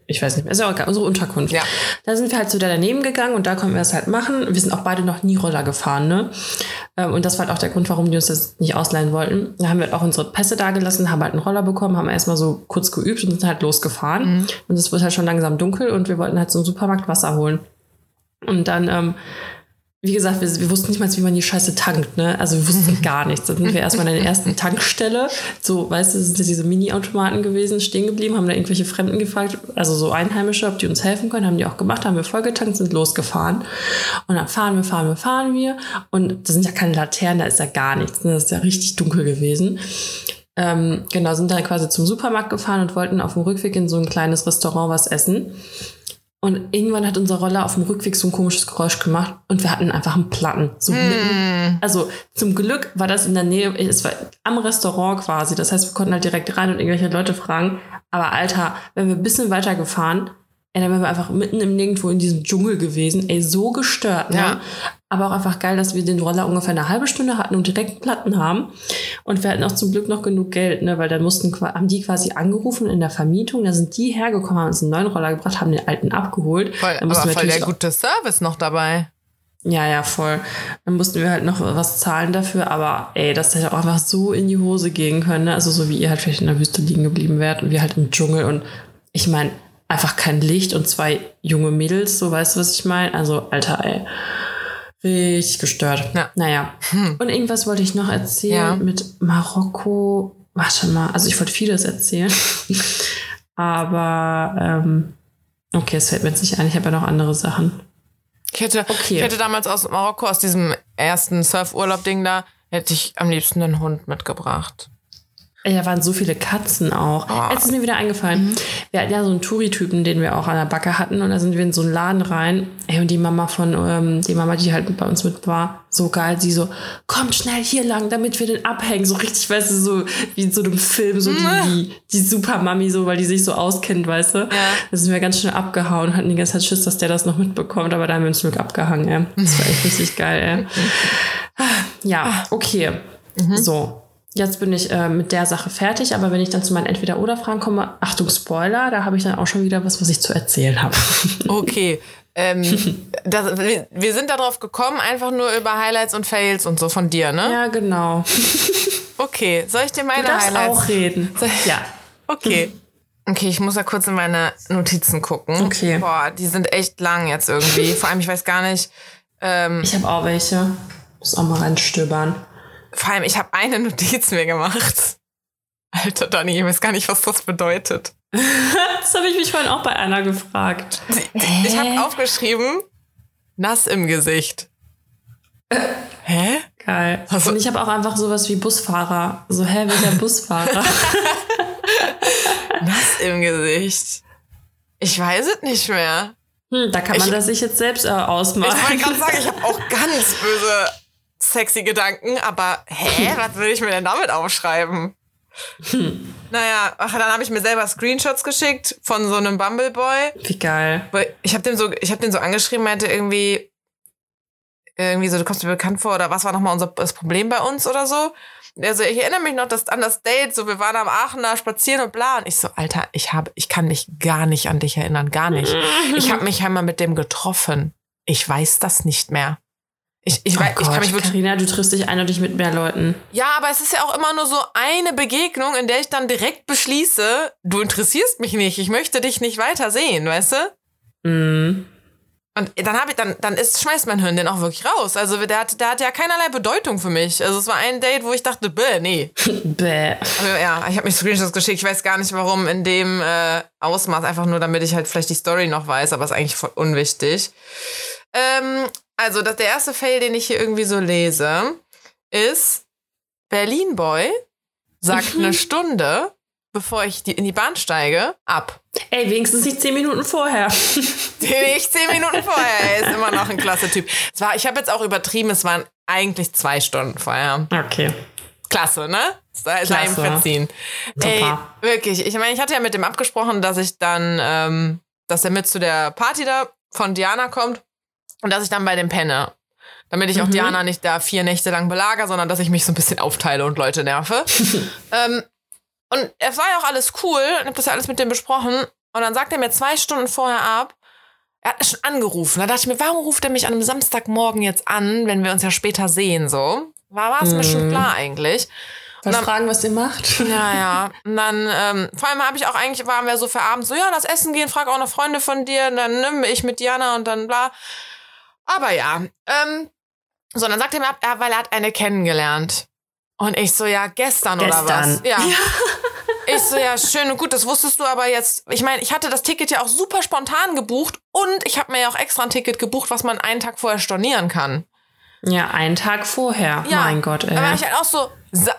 ich weiß nicht mehr, ist ja auch egal, unsere Unterkunft. Ja. Da sind wir halt zu der daneben gegangen und da konnten wir es halt machen. Wir sind auch beide noch nie Roller gefahren, ne? Ähm, Und das war halt auch der Grund, warum die uns das nicht ausleihen wollten. Da haben wir halt auch unsere Pässe da gelassen, haben halt einen Roller bekommen, haben erstmal so kurz geübt und sind halt losgefahren. Und es wird halt schon langsam dunkel und wir wollten halt zum Supermarkt Wasser holen. Und dann, ähm, wie gesagt, wir, wir wussten nicht mal, wie man die Scheiße tankt, ne? Also wir wussten gar nichts. Dann sind wir erstmal an der ersten Tankstelle, so, weißt du, sind diese Mini-Automaten gewesen, stehen geblieben, haben da irgendwelche Fremden gefragt, also so Einheimische, ob die uns helfen können, haben die auch gemacht, haben wir vollgetankt, sind losgefahren. Und dann fahren wir, fahren wir, fahren wir. Und da sind ja keine Laternen, da ist ja gar nichts. Ne? Das ist ja richtig dunkel gewesen. Ähm, genau, sind dann quasi zum Supermarkt gefahren und wollten auf dem Rückweg in so ein kleines Restaurant was essen. Und irgendwann hat unser Roller auf dem Rückweg so ein komisches Geräusch gemacht und wir hatten einfach einen Platten. So mitten. Also zum Glück war das in der Nähe, es war am Restaurant quasi. Das heißt, wir konnten halt direkt rein und irgendwelche Leute fragen. Aber Alter, wenn wir ein bisschen weiter gefahren, ey, dann wären wir einfach mitten im Nirgendwo in diesem Dschungel gewesen. Ey, so gestört, ne? Ja. Aber auch einfach geil, dass wir den Roller ungefähr eine halbe Stunde hatten und direkt Platten haben. Und wir hatten auch zum Glück noch genug Geld, ne? Weil dann mussten, haben die quasi angerufen in der Vermietung. Da sind die hergekommen, haben uns einen neuen Roller gebracht, haben den alten abgeholt. Voll, Dann aber voll der gute Service noch dabei. ja, ja, voll. Dann mussten wir halt noch was zahlen dafür, aber ey, das hätte auch einfach so in die Hose gehen können. Ne? Also so wie ihr halt vielleicht in der Wüste liegen geblieben wärt und wir halt im Dschungel und ich meine, einfach kein Licht und zwei junge Mädels, so weißt du, was ich meine? Also, Alter, ey. Richtig gestört. Ja. Naja. Und irgendwas wollte ich noch erzählen Ja. mit Marokko. Warte mal, also ich wollte vieles erzählen. Aber ähm, okay, es fällt mir jetzt nicht ein. Ich habe ja noch andere Sachen. Ich hätte, Okay. ich hätte damals aus Marokko, aus diesem ersten Surfurlaub-Ding da, hätte ich am liebsten einen Hund mitgebracht. Ey, da waren so viele Katzen auch. Ah. Jetzt ist mir wieder eingefallen. Wir hatten ja so einen Touri-Typen, den wir auch an der Backe hatten. Und da sind wir in so einen Laden rein. Ey, und die Mama von, ähm, die Mama, die halt bei uns mit war, so geil. Sie so, kommt schnell hier lang, damit wir den abhängen. So richtig, weißt du, so wie in so einem Film, so die, die, die Supermami, so, weil die sich so auskennt, weißt du. Da sind wir ganz schnell abgehauen, hatten die ganze Zeit Schiss, dass der das noch mitbekommt. Aber da haben wir uns Glück abgehangen, ey. Das war echt richtig geil, ey. Ja, okay. So. Jetzt bin ich äh, mit der Sache fertig, aber wenn ich dann zu meinen Entweder-Oder-Fragen komme, Achtung, Spoiler, da habe ich dann auch schon wieder was, was ich zu erzählen habe. Okay. ähm, das, wir, sind darauf gekommen, einfach nur über Highlights und Fails und so von dir, ne? ja, genau. Okay, soll ich dir Du meine darfst Highlights? auch reden. Ja. Okay. Okay, ich muss ja kurz in meine Notizen gucken. Okay. Boah, die sind echt lang jetzt irgendwie. Vor allem, ich weiß gar nicht. Ähm, Ich habe auch welche. Muss auch mal reinstöbern. Vor allem, ich habe eine Notiz mir gemacht. Alter Dani, ich weiß gar nicht, was das bedeutet. Das habe ich mich vorhin auch bei einer gefragt. Ich habe aufgeschrieben, nass im Gesicht. Hä? Geil. Also- Und ich habe auch einfach sowas wie Busfahrer. So, hä, welcher Busfahrer? Nass im Gesicht. Ich weiß es nicht mehr. Hm, da kann man Ich- das sich jetzt selbst äh, ausmalen. Ich wollte gerade sagen, ich habe auch ganz böse sexy Gedanken, aber hä, was will ich mir denn damit aufschreiben? Naja, ach, dann habe ich mir selber Screenshots geschickt von so einem Bumbleboy. Wie geil. Ich habe dem so, ich habe den so angeschrieben, meinte irgendwie, irgendwie so, du kommst mir bekannt vor oder was war nochmal unser das Problem bei uns oder so. Also ich erinnere mich noch dass, an das Date, so wir waren am Aachener spazieren und bla. Und ich so, Alter, ich habe, ich kann mich gar nicht an dich erinnern, gar nicht. Ich habe mich einmal mit dem getroffen. Ich weiß das nicht mehr. Ich, ich, Oh weiß, ich kann mich wirklich. Carina, du triffst dich eindeutig mit mehr Leuten. Ja, aber es ist ja auch immer nur so eine Begegnung, in der ich dann direkt beschließe, du interessierst mich nicht, ich möchte dich nicht weiter sehen, weißt du? Mhm. Und dann habe ich, dann, dann ist, schmeißt mein Hirn den auch wirklich raus. Also der hat, der hat ja keinerlei Bedeutung für mich. Also es war ein Date, wo ich dachte, bäh, nee. Bäh. Also, ja, ich habe mich Screenshots geschickt. Ich weiß gar nicht, warum in dem äh, Ausmaß. Einfach nur, damit ich halt vielleicht die Story noch weiß, aber ist eigentlich voll unwichtig. Ähm, also, das, der erste Fail, den ich hier irgendwie so lese, ist Berlin Boy sagt eine Stunde, bevor ich die, in die Bahn steige, ab. Ey, wenigstens nicht zehn Minuten vorher. Den ich zehn Minuten vorher. Er ist immer noch ein klasse Typ. Es war, ich habe jetzt auch übertrieben, es waren eigentlich zwei Stunden vorher. Okay. Klasse, ne? Sei, ihm verziehen. Super. Ey, wirklich. Ich meine, ich hatte ja mit dem abgesprochen, dass ich dann, ähm, dass er mit zu der Party da von Diana kommt und dass ich dann bei dem penne. Damit ich auch Mhm. Diana nicht da vier Nächte lang belagere, sondern dass ich mich so ein bisschen aufteile und Leute nerve. ähm, und es war ja auch alles cool. Ich habe das ja alles mit dem besprochen. Und dann sagt er mir zwei Stunden vorher ab, er hat schon angerufen. Da dachte ich mir, warum ruft er mich an einem Samstagmorgen jetzt an, wenn wir uns ja später sehen, so? War, es mir schon Mhm. klar eigentlich. Was dann- fragen, was ihr macht? Ja, ja. Und dann, ähm, vor allem habe ich auch eigentlich, waren wir so für abends so, ja, lass essen gehen, frag auch noch Freunde von dir, und dann nimm ich mit Diana und dann bla. Aber ja, ähm, so, dann sagt er mir ab, ja, weil er hat eine kennengelernt. Und ich so, ja, gestern, oder was? Gestern. Ja. Ich so, ja, schön und gut, das wusstest du aber jetzt. Ich meine, ich hatte das Ticket ja auch super spontan gebucht und ich habe mir ja auch extra ein Ticket gebucht, was man einen Tag vorher stornieren kann. Ja, einen Tag vorher. Ja, mein Gott, ey. War ich halt auch so,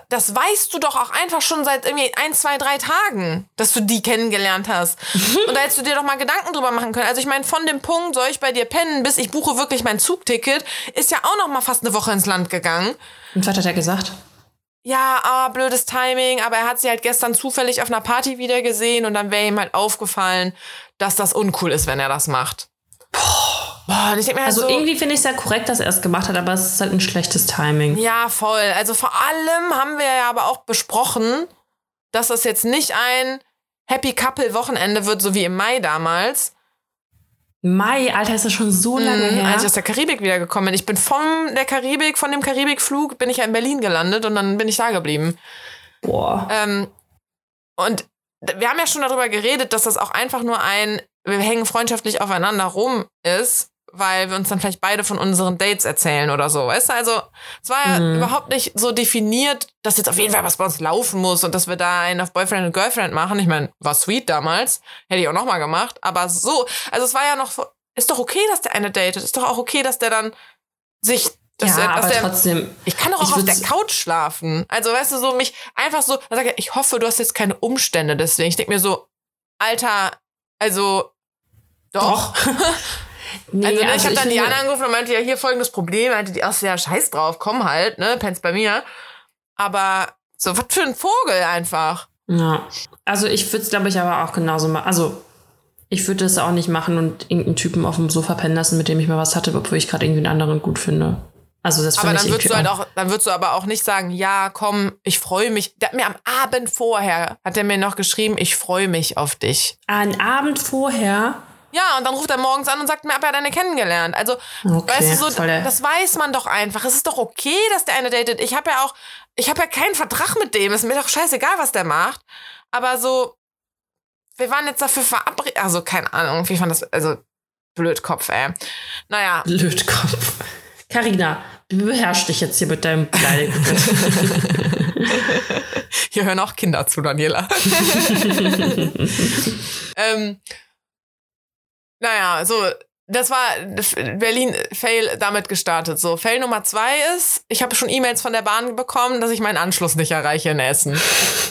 das weißt du doch auch einfach schon seit irgendwie ein, zwei, drei Tagen, dass du die kennengelernt hast. Und da hättest du dir doch mal Gedanken drüber machen können. Also ich meine, von dem Punkt, soll ich bei dir pennen, bis ich buche wirklich mein Zugticket, ist ja auch noch mal fast eine Woche ins Land gegangen. Und was hat er gesagt? Ja, ah, blödes Timing, aber er hat sie halt gestern zufällig auf einer Party wieder gesehen und dann wäre ihm halt aufgefallen, dass das uncool ist, wenn er das macht. Boah, ich denk mir Also so, irgendwie finde ich es ja korrekt, dass er es gemacht hat, aber es ist halt ein schlechtes Timing. Ja, voll. Also vor allem haben wir ja aber auch besprochen, dass das jetzt nicht ein Happy Couple Wochenende wird, so wie im Mai damals, Mai, Alter, ist das schon so lange Mhm, her. als ich aus der Karibik wiedergekommen bin. Ich bin von der Karibik, von dem Karibikflug, bin ich ja in Berlin gelandet und dann bin ich da geblieben. Boah. Ähm, und wir haben ja schon darüber geredet, dass das auch einfach nur ein, wir hängen freundschaftlich aufeinander rum ist, weil wir uns dann vielleicht beide von unseren Dates erzählen oder so. Weißt du, also es war ja Mhm. überhaupt nicht so definiert, dass jetzt auf jeden Fall was bei uns laufen muss und dass wir da einen auf Boyfriend und Girlfriend machen. Ich meine, war sweet damals, hätte ich auch nochmal gemacht, aber so, also es war ja noch, ist doch okay, dass der eine datet, ist doch auch okay, dass der dann sich, dass ja, er, aber der, trotzdem. ich kann doch Ich auch auf der Couch schlafen. Also, weißt du, so mich einfach so, dann sagt er, ich hoffe, du hast jetzt keine Umstände deswegen. Ich denke mir so, Alter, also doch. Nee, also, ne, ich habe dann Diana angerufen und meinte, ja, hier folgendes Problem. Meinte die erste, ja, scheiß drauf, komm halt, ne, pennst bei mir. Aber so, was für ein Vogel einfach. Ja. Also ich würde es, glaube ich, aber auch genauso machen. Also ich würde das auch nicht machen und irgendeinen Typen auf dem Sofa pennen lassen, mit dem ich mal was hatte, obwohl ich gerade irgendwie einen anderen gut finde. Also das Aber finde ich dann würdest du halt auch, dann würdest du aber auch nicht sagen, ja, komm, ich freue mich. Der hat mir am Abend vorher, hat er mir noch geschrieben, ich freue mich auf dich. einen Abend vorher. Ja, und dann ruft er morgens an und sagt mir, aber er hat eine kennengelernt. Also, Okay, weißt du, so, das weiß man doch einfach. Es ist doch okay, dass der eine datet. Ich habe ja auch, ich habe ja keinen Vertrag mit dem. Es ist mir doch scheißegal, was der macht. Aber so, wir waren jetzt dafür verabredet. Also, keine Ahnung, wie fand das, also, Blödkopf, ey. Naja, Blödkopf. Carina, beherrsch dich jetzt hier mit deinem Beleidigung. hier hören auch Kinder zu, Daniela. ähm, naja, so, das war Berlin-Fail damit gestartet. So, Fail Nummer zwei ist, ich habe schon E-Mails von der Bahn bekommen, dass ich meinen Anschluss nicht erreiche in Essen.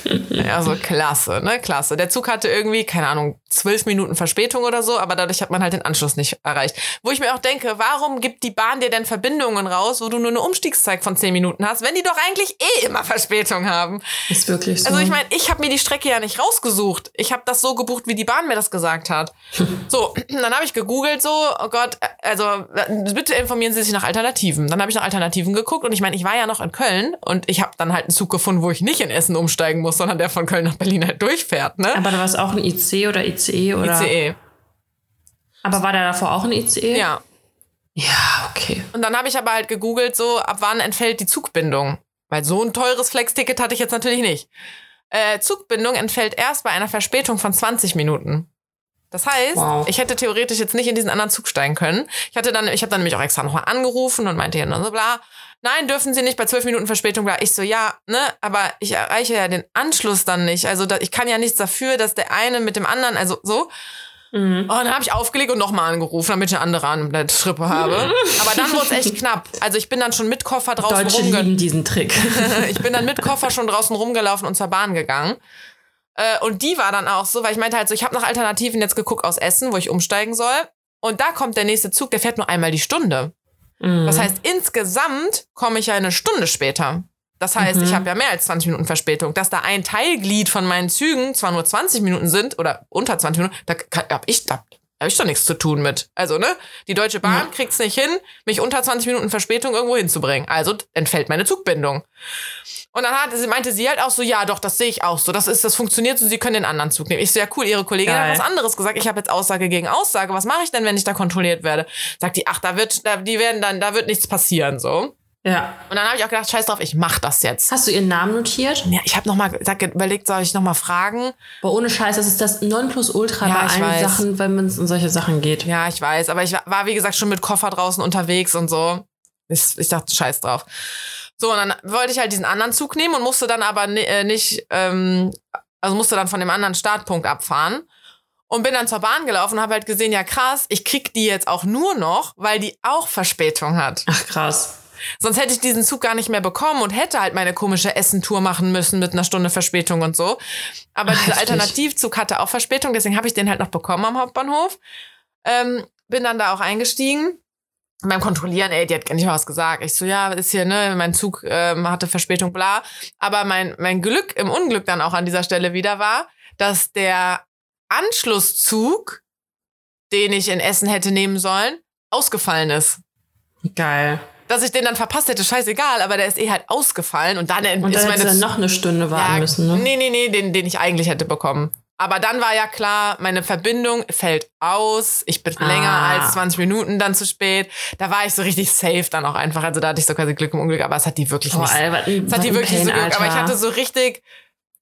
ja, so klasse, ne? Klasse. Der Zug hatte irgendwie, keine Ahnung, zwölf Minuten Verspätung oder so, aber dadurch hat man halt den Anschluss nicht erreicht. Wo ich mir auch denke, warum gibt die Bahn dir denn Verbindungen raus, wo du nur eine Umstiegszeit von zehn Minuten hast, wenn die doch eigentlich eh immer Verspätung haben? Ist wirklich so. Also ich meine, ich habe mir die Strecke ja nicht rausgesucht. Ich habe das so gebucht, wie die Bahn mir das gesagt hat. so, dann habe ich gegoogelt so, oh Gott, also bitte informieren Sie sich nach Alternativen. Dann habe ich nach Alternativen geguckt und ich meine, ich war ja noch in Köln und ich habe dann halt einen Zug gefunden, wo ich nicht in Essen umsteigen muss, sondern der von Köln nach Berlin halt durchfährt. Ne? Aber da war es auch ein IC oder ICE oder? ICE. Aber war da davor auch ein ICE? Ja. Ja, okay. Und dann habe ich aber halt gegoogelt, so ab wann entfällt die Zugbindung. Weil so ein teures Flex-Ticket hatte ich jetzt natürlich nicht. Äh, Zugbindung entfällt erst bei einer Verspätung von 20 Minuten. Das heißt, Wow. ich hätte theoretisch jetzt nicht in diesen anderen Zug steigen können. Ich hatte dann, ich habe dann nämlich auch extra nochmal angerufen und meinte dann so bla. Nein, dürfen Sie nicht bei zwölf Minuten Verspätung bla. Ich so, ja, ne, aber ich erreiche ja den Anschluss dann nicht. Also da, ich kann ja nichts dafür, dass der eine mit dem anderen, also so. Mhm. Und dann habe ich aufgelegt und nochmal angerufen, damit ich eine andere an der Strippe habe. Aber dann wurde es echt knapp. Also ich bin dann schon mit Koffer draußen Deutsche rumge lieben diesen Trick. ich bin dann mit Koffer schon draußen rumgelaufen und zur Bahn gegangen. Äh, und die war dann auch so, weil ich meinte halt so, ich habe nach Alternativen jetzt geguckt aus Essen, wo ich umsteigen soll. Und da kommt der nächste Zug, der fährt nur einmal die Stunde. Mhm. Das heißt, insgesamt komme ich ja eine Stunde später. Das heißt, ich habe ja mehr als 20 Minuten Verspätung. Dass da ein Teilglied von meinen Zügen zwar nur 20 Minuten sind oder unter 20 Minuten, da habe ich, da hab ich doch nichts zu tun mit. Also, ne? Die Deutsche Bahn Ja. kriegt's nicht hin, mich unter 20 Minuten Verspätung irgendwo hinzubringen. Also entfällt meine Zugbindung. Und dann hat, sie meinte sie halt auch so, ja, doch, das sehe ich auch so. Das ist, das funktioniert so, sie können den anderen Zug nehmen. Ich so, ja, cool, ihre Kollegin Geil. hat was anderes gesagt. Ich habe jetzt Aussage gegen Aussage. Was mache ich denn, wenn ich da kontrolliert werde? Sagt die, ach, da wird, da, die werden dann, da wird nichts passieren, so. Ja. Und dann habe ich auch gedacht, scheiß drauf, ich mach das jetzt. Hast du ihren Namen notiert? Ja, ich habe nochmal überlegt, soll ich nochmal fragen? Boah, ohne Scheiß, das ist das Nonplusultra Ja, bei allen weiß. Sachen, wenn es um solche Sachen geht. Ja, ich weiß, aber ich war- wie gesagt, schon mit Koffer draußen unterwegs und so. Ich, ich dachte, scheiß drauf. So, und dann wollte ich halt diesen anderen Zug nehmen und musste dann aber äh, nicht, ähm, also musste dann von dem anderen Startpunkt abfahren. Und bin dann zur Bahn gelaufen und habe halt gesehen, ja krass, ich krieg die jetzt auch nur noch, weil die auch Verspätung hat. Ach krass. Sonst hätte ich diesen Zug gar nicht mehr bekommen und hätte halt meine komische Essentour machen müssen mit einer Stunde Verspätung und so. Aber Ach, dieser heftig. Alternativzug hatte auch Verspätung, deswegen habe ich den halt noch bekommen am Hauptbahnhof. Ähm, bin dann da auch eingestiegen. Und beim Kontrollieren, ey, die hat gar nicht mal was gesagt. Ich so, ja, ist hier, ne, mein Zug ähm, hatte Verspätung, bla. Aber mein, mein Glück im Unglück dann auch an dieser Stelle wieder war, dass der Anschlusszug, den ich in Essen hätte nehmen sollen, ausgefallen ist Geil. Dass ich den dann verpasst hätte, scheißegal, aber der ist eh halt ausgefallen und dann Und ist dann meine hättest du dann noch eine Stunde warten ja, müssen, ne? Nee, nee, nee, den, den ich eigentlich hätte bekommen. Aber dann war ja klar, meine Verbindung fällt aus. Ich bin Ah. länger als 20 Minuten dann zu spät. Da war ich so richtig safe dann auch einfach. Also da hatte ich so quasi Glück im Unglück, aber es hat die wirklich Boah, nicht. Alter, Es hat die wirklich so Pain, Glück. Aber ich hatte so richtig,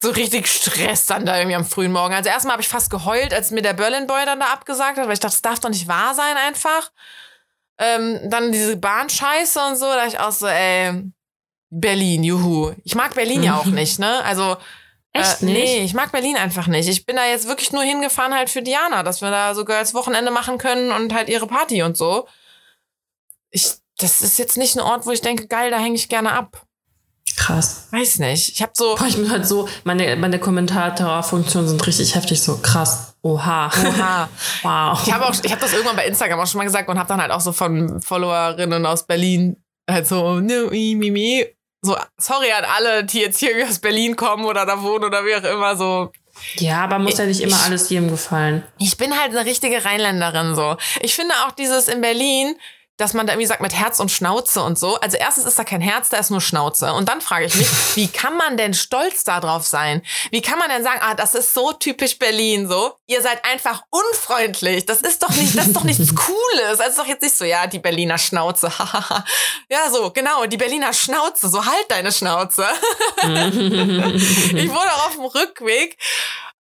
so richtig Stress dann da irgendwie am frühen Morgen. Also erstmal habe ich fast geheult, als mir der Berlin Boy dann da abgesagt hat, weil ich dachte, das darf doch nicht wahr sein einfach. Ähm, dann diese Bahnscheiße und so, da ich auch so, ey, Berlin, juhu. Ich mag Berlin ja auch nicht, ne? Also, Echt äh, nicht? Nee, ich mag Berlin einfach nicht. Ich bin da jetzt wirklich nur hingefahren halt für Diana, dass wir da sogar als Wochenende machen können und halt ihre Party und so. Ich, das ist jetzt nicht ein Ort, wo ich denke, geil, da hänge ich gerne ab. Krass. Weiß nicht. Ich habe so, Boah, ich bin halt so, meine, meine Kommentatorfunktionen sind richtig heftig, so krass. Oha. Oha. Wow. Ich habe habe das irgendwann bei Instagram auch schon mal gesagt und habe dann halt auch so von Followerinnen aus Berlin halt so, ne, mi, mi, mi. so, sorry an alle, die jetzt hier irgendwie aus Berlin kommen oder da wohnen oder wie auch immer, so, Ja, aber muss ja nicht immer Ich- alles jedem gefallen. Ich bin halt eine richtige Rheinländerin so. Ich finde auch dieses in Berlin, dass man da irgendwie sagt mit Herz und Schnauze und so. Also erstens ist da kein Herz, da ist nur Schnauze. Und dann frage ich mich, wie kann man denn stolz darauf sein? Wie kann man denn sagen, ah, das ist so typisch Berlin so? Ihr seid einfach unfreundlich. Das ist doch nicht, das ist doch nichts Cooles. Also ist doch jetzt nicht so, ja, die Berliner Schnauze. ja, so, genau, die Berliner Schnauze. So halt deine Schnauze. ich wurde auch auf dem Rückweg.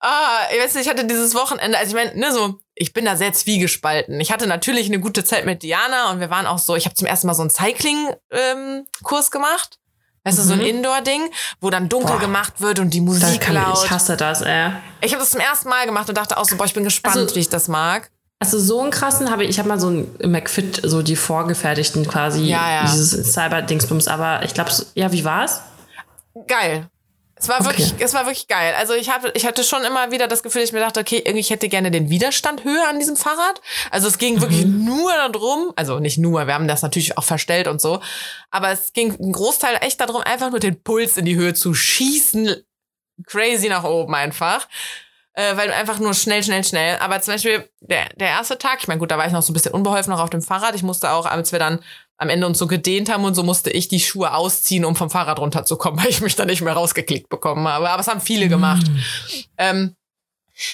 Ah, ich weiß nicht, ich hatte dieses Wochenende, also ich meine, ne, so, ich bin da sehr zwiegespalten. Ich hatte natürlich eine gute Zeit mit Diana und wir waren auch so, ich habe zum ersten Mal so einen Cycling-Kurs gemacht. Weißt du, so ein Mhm. Indoor-Ding, wo dann dunkel Boah. gemacht wird und die Musik kann, laut. ich hasse das, ey. Ich habe das zum ersten Mal gemacht und dachte auch so, boah, ich bin gespannt, Also- wie ich das mag. Also so einen krassen habe ich, ich habe mal so ein McFit, so die vorgefertigten quasi, Ja, ja. dieses Cyber-Dingsbums, aber ich glaube, ja, wie war's? Geil. Es war wirklich, es war wirklich geil. Also ich hatte, ich hatte schon immer wieder das Gefühl, ich mir dachte, okay, irgendwie ich hätte gerne den Widerstand höher an diesem Fahrrad. Also es ging wirklich Mhm. nur darum, also nicht nur, wir haben das natürlich auch verstellt und so, aber es ging ein Großteil echt darum, einfach nur den Puls in die Höhe zu schießen, crazy nach oben einfach. Äh, weil einfach nur schnell, schnell, schnell. Aber zum Beispiel der, der erste Tag, ich meine, gut, da war ich noch so ein bisschen unbeholfen noch auf dem Fahrrad. Ich musste auch, als wir dann am Ende uns so gedehnt haben und so, musste ich die Schuhe ausziehen, um vom Fahrrad runterzukommen, weil ich mich da nicht mehr rausgeklickt bekommen habe. Aber es haben viele gemacht. Ähm,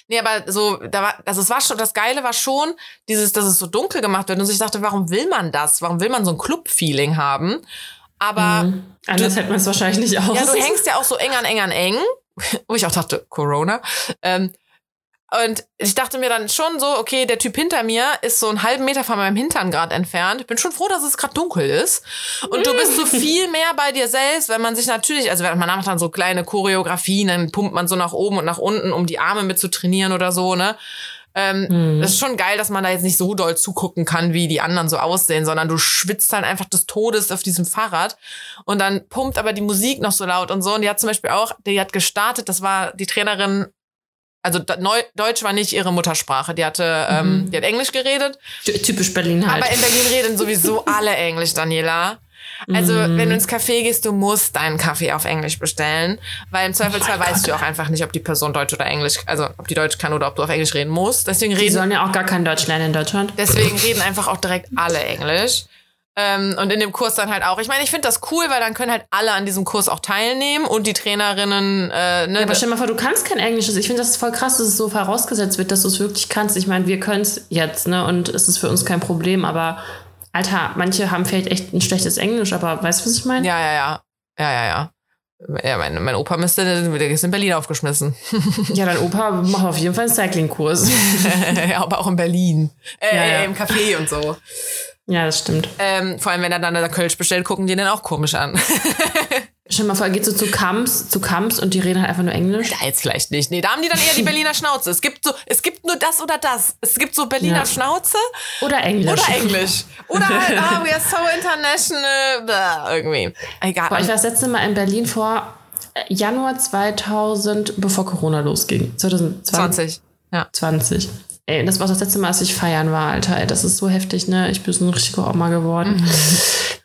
nee, aber so, da war, also es war schon, das Geile war schon, dieses, dass es so dunkel gemacht wird. Und ich dachte, warum will man das? Warum will man so ein Club-Feeling haben? Aber Mhm. Anders hält man es wahrscheinlich nicht aus. ja, du hängst ja auch so eng an eng an eng. Wo ich auch dachte, Corona. Ähm, und ich dachte mir dann schon so, okay, der Typ hinter mir ist so einen halben Meter von meinem Hintern gerade entfernt. Ich bin schon froh, dass es gerade dunkel ist. Und du bist so viel mehr bei dir selbst, wenn man sich natürlich, also man macht dann so kleine Choreografien, dann pumpt man so nach oben und nach unten, um die Arme mit zu trainieren oder so, ne? Ähm, Mhm. Das ist schon geil, dass man da jetzt nicht so doll zugucken kann, wie die anderen so aussehen, sondern du schwitzt halt einfach des Todes auf diesem Fahrrad und dann pumpt aber die Musik noch so laut und so. Und die hat zum Beispiel auch, die hat gestartet, das war die Trainerin, also Neu Deutsch war nicht ihre Muttersprache, die hatte, ähm, die hat Englisch geredet, Ty- Typisch Berlin halt. aber in Berlin reden sowieso alle Englisch, Daniela. Also, Mhm. wenn du ins Café gehst, du musst deinen Kaffee auf Englisch bestellen, weil im Zweifelsfall weißt du auch einfach nicht, ob die Person Deutsch oder Englisch, also ob die Deutsch kann oder ob du auf Englisch reden musst. Deswegen die reden sollen ja auch gar kein Deutsch lernen in Deutschland. Deswegen reden einfach auch direkt alle Englisch. Ähm, und in dem Kurs dann halt auch. Ich meine, ich finde das cool, weil dann können halt alle an diesem Kurs auch teilnehmen und die Trainerinnen, äh, ne, Ja, aber stell dir mal vor, du kannst kein Englisch. Ich finde das voll krass, dass es so vorausgesetzt wird, dass du es wirklich kannst. Ich meine, wir können es jetzt, ne? Und es ist für uns kein Problem, aber Alter, manche haben vielleicht echt ein schlechtes Englisch, aber weißt du, was ich meine? ja, ja, ja. Ja, ja, ja. Ja, mein, mein Opa müsste, der ist in Berlin aufgeschmissen. Ja, dein Opa macht auf jeden Fall einen Cycling-Kurs. ja, aber auch in Berlin. Äh, Ja, ja. Im Café und so. Ja, das stimmt. Ähm, vor allem, wenn er dann der Kölsch bestellt, gucken die den auch komisch an. Stell dir mal vor, er geht so zu Camps, zu Camps und die reden halt einfach nur Englisch. Ja, jetzt vielleicht nicht. Nee, da haben die dann eher die Berliner Schnauze. Es gibt so, es gibt nur das oder das. Es gibt so Berliner Ja. Schnauze Oder Englisch. Oder Englisch. Oder halt, ah, we are so international. Blah, irgendwie. Egal. Boah, ich war das letzte Mal in Berlin vor äh, Januar 2000, bevor Corona losging. 2020. 20. Ja. 20. Ey, das war das letzte Mal, als ich feiern war, Alter. Ey, das ist so heftig, ne? Ich bin so ein richtiger Oma geworden.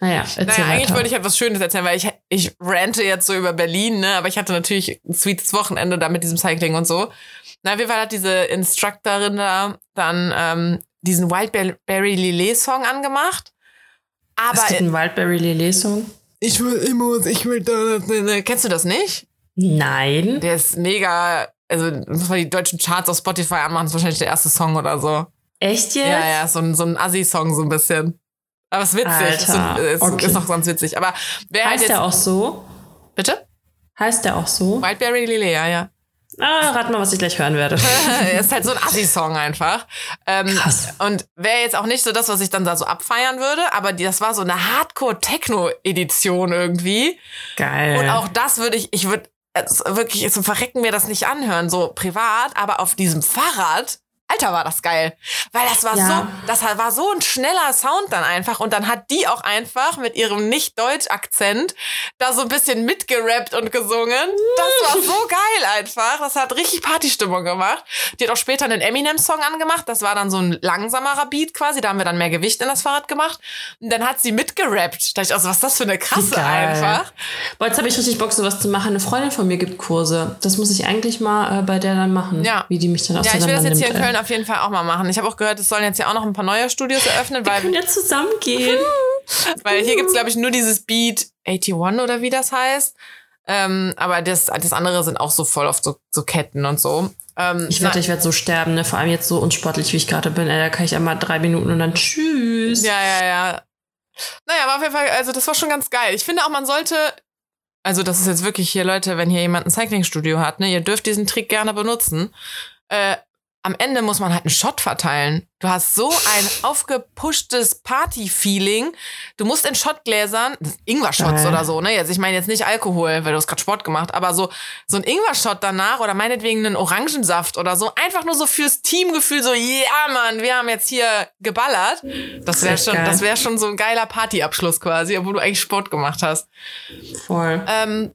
naja, erzähl Naja, eigentlich wollte ich etwas Schönes erzählen, weil ich, ich rante jetzt so über Berlin, ne? Aber ich hatte natürlich ein sweetes Wochenende da mit diesem Cycling und so. Na, jeden Fall hat diese Instructorin da dann ähm, diesen Wildberry Lillet Song angemacht. es Aber gibt einen Wildberry Lillet Song. ich will immer, ich will da. Kennst du das nicht? Nein. Der ist mega, also muss man die deutschen Charts auf Spotify anmachen, ist wahrscheinlich der erste Song oder so. Echt jetzt? Ja, ja, so ein, so ein Assi-Song so ein bisschen. Aber es ist witzig. Alter, ist, okay. ist noch ganz witzig. Aber wer halt Heißt jetzt. der auch so? Bitte? Heißt der auch so? Wildberry Lillet, ja, ja. Ah, rat mal, was ich gleich hören werde. Er ist halt so ein Assi-Song einfach. Ähm, Krass. Und wäre jetzt auch nicht so das, was ich dann da so abfeiern würde, aber die, das war so eine Hardcore-Techno-Edition irgendwie. Geil. Und auch das würde ich, ich würde wirklich zum Verrecken mir das nicht anhören, so privat, aber auf diesem Fahrrad. Alter, war das geil. Weil das war Ja. so, das war so ein schneller Sound dann einfach. Und dann hat die auch einfach mit ihrem Nicht-Deutsch-Akzent da so ein bisschen mitgerappt und gesungen. Das war so geil einfach. Das hat richtig Partystimmung gemacht. Die hat auch später einen Eminem-Song angemacht. Das war dann so ein langsamerer Beat quasi. Da haben wir dann mehr Gewicht in das Fahrrad gemacht. Und dann hat sie mitgerappt. Da dachte ich, also, was ist das für eine krasse Geil. einfach. Boah, jetzt habe ich richtig Bock, sowas zu machen. Eine Freundin von mir gibt Kurse. Das muss ich eigentlich mal äh, bei der dann machen. Ja. Wie die mich dann Ja, ich will das jetzt hier in nimmt, Köln auf jeden Fall auch mal machen. Ich habe auch gehört, es sollen jetzt ja auch noch ein paar neue Studios eröffnen, Wir weil, können ja zusammengehen. weil hier gibt's glaube ich, nur dieses Beat 81 oder wie das heißt. Ähm, aber das, das andere sind auch so voll oft so, so Ketten und so. Ähm, Ich wette, ich werde so sterben, ne? Vor allem jetzt so unsportlich, wie ich gerade bin. Ey, da kann ich einmal drei Minuten und dann tschüss. Ja, ja, ja. Naja, aber auf jeden Fall, also das war schon ganz geil. Ich finde auch, man sollte, also das ist jetzt wirklich hier, Leute, wenn hier jemand ein Cyclingstudio hat, ne, ihr dürft diesen Trick gerne benutzen. Äh, am Ende muss man halt einen Shot verteilen. Du hast so ein aufgepushtes Party-Feeling. Du musst in Shotgläsern, Ingwer-Shots oder so, ne? Jetzt, ich meine jetzt nicht Alkohol, weil du hast gerade Sport gemacht, aber so, so ein Ingwer-Shot danach oder meinetwegen einen Orangensaft oder so. Einfach nur so fürs Teamgefühl, so, ja, Mann, wir haben jetzt hier geballert. Das wäre schon, geil. das wäre schon so ein geiler Partyabschluss quasi, obwohl du eigentlich Sport gemacht hast. Voll. Ähm,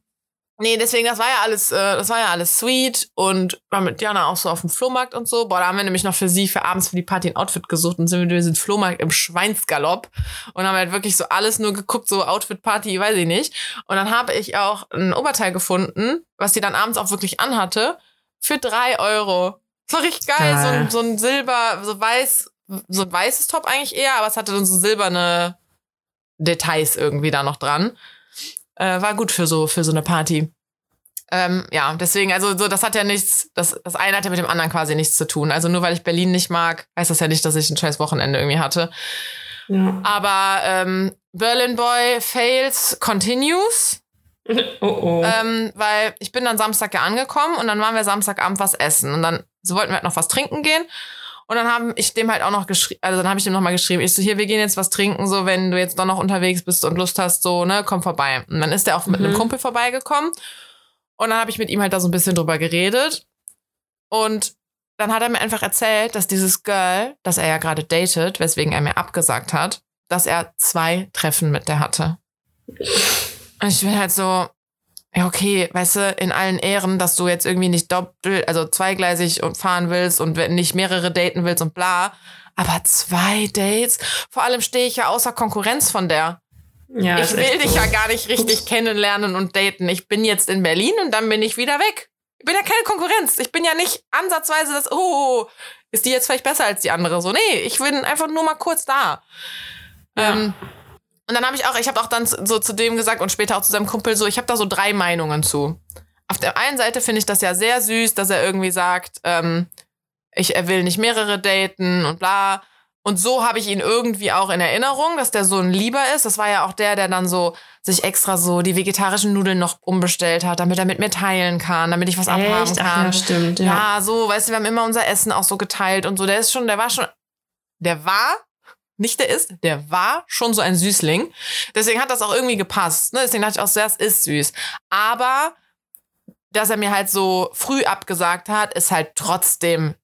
Nee, deswegen, das war ja alles, äh, das war ja alles sweet und war mit Diana auch so auf dem Flohmarkt und so. Boah, da haben wir nämlich noch für sie für abends für die Party ein Outfit gesucht und sind wir diesen Flohmarkt im Schweinsgalopp und haben halt wirklich so alles nur geguckt, so Outfit-Party, weiß ich nicht. Und dann habe ich auch ein Oberteil gefunden, was sie dann abends auch wirklich anhatte, für drei Euro. Das war richtig geil, so, ein, so ein Silber, so weiß, so ein weißes Top eigentlich eher, aber es hatte dann so silberne Details irgendwie da noch dran. Äh, war gut für so, für so eine Party. Ähm, ja, deswegen, also so, das hat ja nichts, das, das eine hat ja mit dem anderen quasi nichts zu tun. Also nur weil ich Berlin nicht mag, heißt das ja nicht, dass ich ein scheiß Wochenende irgendwie hatte. Ja. Aber ähm, Berlin Boy Fails continues. Oh oh. Ähm, weil ich bin dann Samstag ja angekommen und dann waren wir Samstagabend was essen. Und dann so wollten wir halt noch was trinken gehen. Und dann habe ich dem halt auch noch geschrieben, also dann habe ich dem nochmal geschrieben, ich so, hier, wir gehen jetzt was trinken, so, wenn du jetzt doch noch unterwegs bist und Lust hast, so, ne, komm vorbei. Und dann ist er auch mit mhm. einem Kumpel vorbeigekommen. Und dann habe ich mit ihm halt da so ein bisschen drüber geredet. Und dann hat er mir einfach erzählt, dass dieses Girl, das er ja gerade datet, weswegen er mir abgesagt hat, dass er zwei Treffen mit der hatte. Und ich bin halt so, ja, okay, weißt du, in allen Ehren, dass du jetzt irgendwie nicht doppelt, also zweigleisig und fahren willst und nicht mehrere daten willst und bla. Aber zwei Dates? Vor allem stehe ich ja außer Konkurrenz von der. Ja, ich will dich ja gar nicht richtig kennenlernen und daten. Ich bin jetzt in Berlin und dann bin ich wieder weg. Ich bin ja keine Konkurrenz. Ich bin ja nicht ansatzweise das, oh, ist die jetzt vielleicht besser als die andere? So, nee, ich bin einfach nur mal kurz da. Ja. Ähm, und dann habe ich auch, ich habe auch dann so zu dem gesagt und später auch zu seinem Kumpel so, ich habe da so drei Meinungen zu. Auf der einen Seite finde ich das ja sehr süß, dass er irgendwie sagt, ähm, ich, er will nicht mehrere daten und bla. Und so habe ich ihn irgendwie auch in Erinnerung, dass der so ein Lieber ist. Das war ja auch der, der dann so sich extra so die vegetarischen Nudeln noch umbestellt hat, damit er mit mir teilen kann, damit ich was Echt? abhaben kann. Ach, ja, stimmt. Ja. ja, so, weißt du, wir haben immer unser Essen auch so geteilt und so. Der ist schon, der war schon, der war nicht der ist, der war schon so ein Süßling. Deswegen hat das auch irgendwie gepasst. Ne? Deswegen dachte ich auch, so, das ist süß. Aber dass er mir halt so früh abgesagt hat, ist halt trotzdem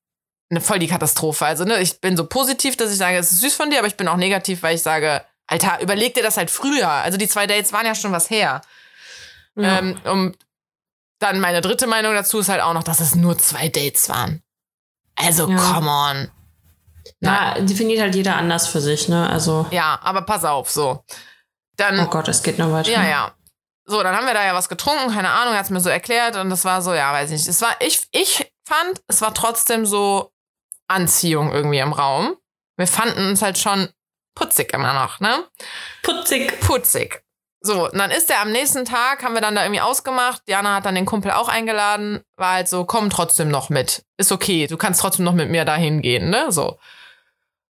eine voll die Katastrophe. Also, ne, ich bin so positiv, dass ich sage, es ist süß von dir, aber ich bin auch negativ, weil ich sage, Alter, überleg dir das halt früher. Also die zwei Dates waren ja schon was her. Ja. Ähm, und dann meine dritte Meinung dazu ist halt auch noch, dass es nur zwei Dates waren. Also, ja. come on. Na, definiert halt jeder anders für sich, ne? Also. Ja, aber pass auf, so. Dann, oh Gott, es geht noch weiter. Ja, ja. So, dann haben wir da ja was getrunken, keine Ahnung, er hat es mir so erklärt und das war so, ja, weiß ich nicht. Es war, ich, ich fand, es war trotzdem so Anziehung irgendwie im Raum. Wir fanden uns halt schon putzig immer noch, ne? Putzig. Putzig. So, und dann ist er am nächsten Tag, haben wir dann da irgendwie ausgemacht. Diana hat dann den Kumpel auch eingeladen, war halt so, komm trotzdem noch mit. Ist okay, du kannst trotzdem noch mit mir dahin gehen, ne? So.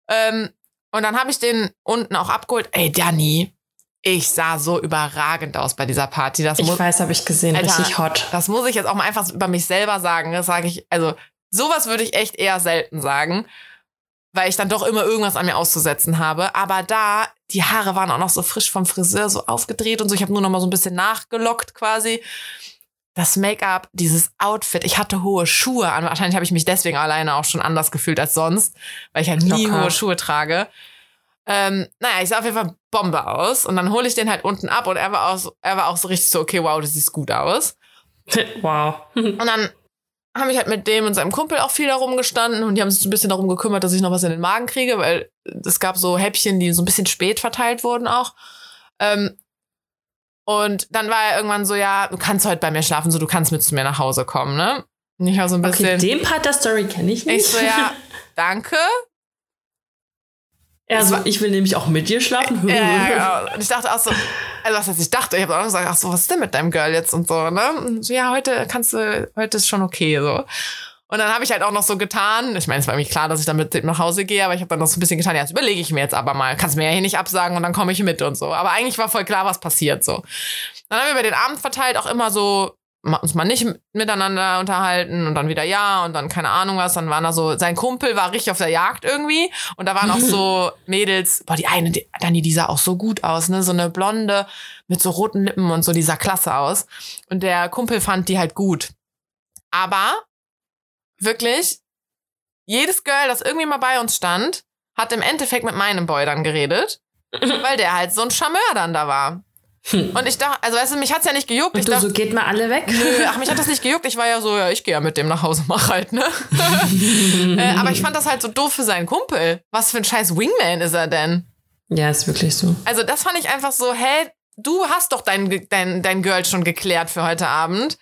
Ähm, und dann habe ich den unten auch abgeholt. Ey, Danny, ich sah so überragend aus bei dieser Party. Das ich weiß, habe ich gesehen, Alter, richtig hot. Das muss ich jetzt auch mal einfach über mich selber sagen. Das sage ich, also sowas würde ich echt eher selten sagen, weil ich dann doch immer irgendwas an mir auszusetzen habe. Aber da, die Haare waren auch noch so frisch vom Friseur, so aufgedreht und so. Ich habe nur noch mal so ein bisschen nachgelockt quasi das Make-up, dieses Outfit. Ich hatte hohe Schuhe an. Wahrscheinlich habe ich mich deswegen alleine auch schon anders gefühlt als sonst, weil ich halt nie Locker. hohe Schuhe trage. Ähm, naja, ich sah auf jeden Fall Bombe aus. Und dann hole ich den halt unten ab und er war, auch, er war auch so richtig so, okay, wow, das sieht gut aus. wow. und dann habe ich halt mit dem und seinem Kumpel auch viel darum gestanden und die haben sich so ein bisschen darum gekümmert, dass ich noch was in den Magen kriege, weil es gab so Häppchen, die so ein bisschen spät verteilt wurden auch. Ähm, und dann war er irgendwann so, ja, du kannst heute bei mir schlafen, so du kannst mit zu mir nach Hause kommen, ne? Und ich war so ein bisschen. Okay, den Part der Story kenne ich nicht. Ich so, ja, danke. Also, ich will nämlich auch mit dir schlafen. Ja, ja, ja. Und ich dachte auch so, also was heißt, ich dachte, ich habe auch gesagt, ach so, was ist denn mit deinem Girl jetzt und so, ne? Und so, ja, heute kannst du, heute ist schon okay, so. Und dann habe ich halt auch noch so getan, ich meine, es war mir klar, dass ich dann mit dem nach Hause gehe, aber ich habe dann noch so ein bisschen getan, ja, das überlege ich mir jetzt aber mal. Kannst mir ja hier nicht absagen und dann komme ich mit und so. Aber eigentlich war voll klar, was passiert so. Dann haben wir über den Abend verteilt auch immer so uns mal nicht miteinander unterhalten und dann wieder ja und dann keine Ahnung was. Dann waren da so, sein Kumpel war richtig auf der Jagd irgendwie und da waren auch so Mädels, boah, die eine, die, Dani, die sah auch so gut aus, ne, so eine Blonde mit so roten Lippen und so, die sah klasse aus. Und der Kumpel fand die halt gut. Aber wirklich, jedes Girl, das irgendwie mal bei uns stand, hat im Endeffekt mit meinem Boy dann geredet, weil der halt so ein Charmeur dann da war. Und ich dachte, also weißt du, mich hat's ja nicht gejuckt. Und ich du, dachte, so geht mal alle weg. Nö, ach, mich hat das nicht gejuckt. Ich war ja so, ja, ich gehe ja mit dem nach Hause, mach halt, ne? äh, aber ich fand das halt so doof für seinen Kumpel. Was für ein scheiß Wingman ist er denn? Ja, ist wirklich so. Also das fand ich einfach so, hä, du hast doch dein, dein, dein Girl schon geklärt für heute Abend.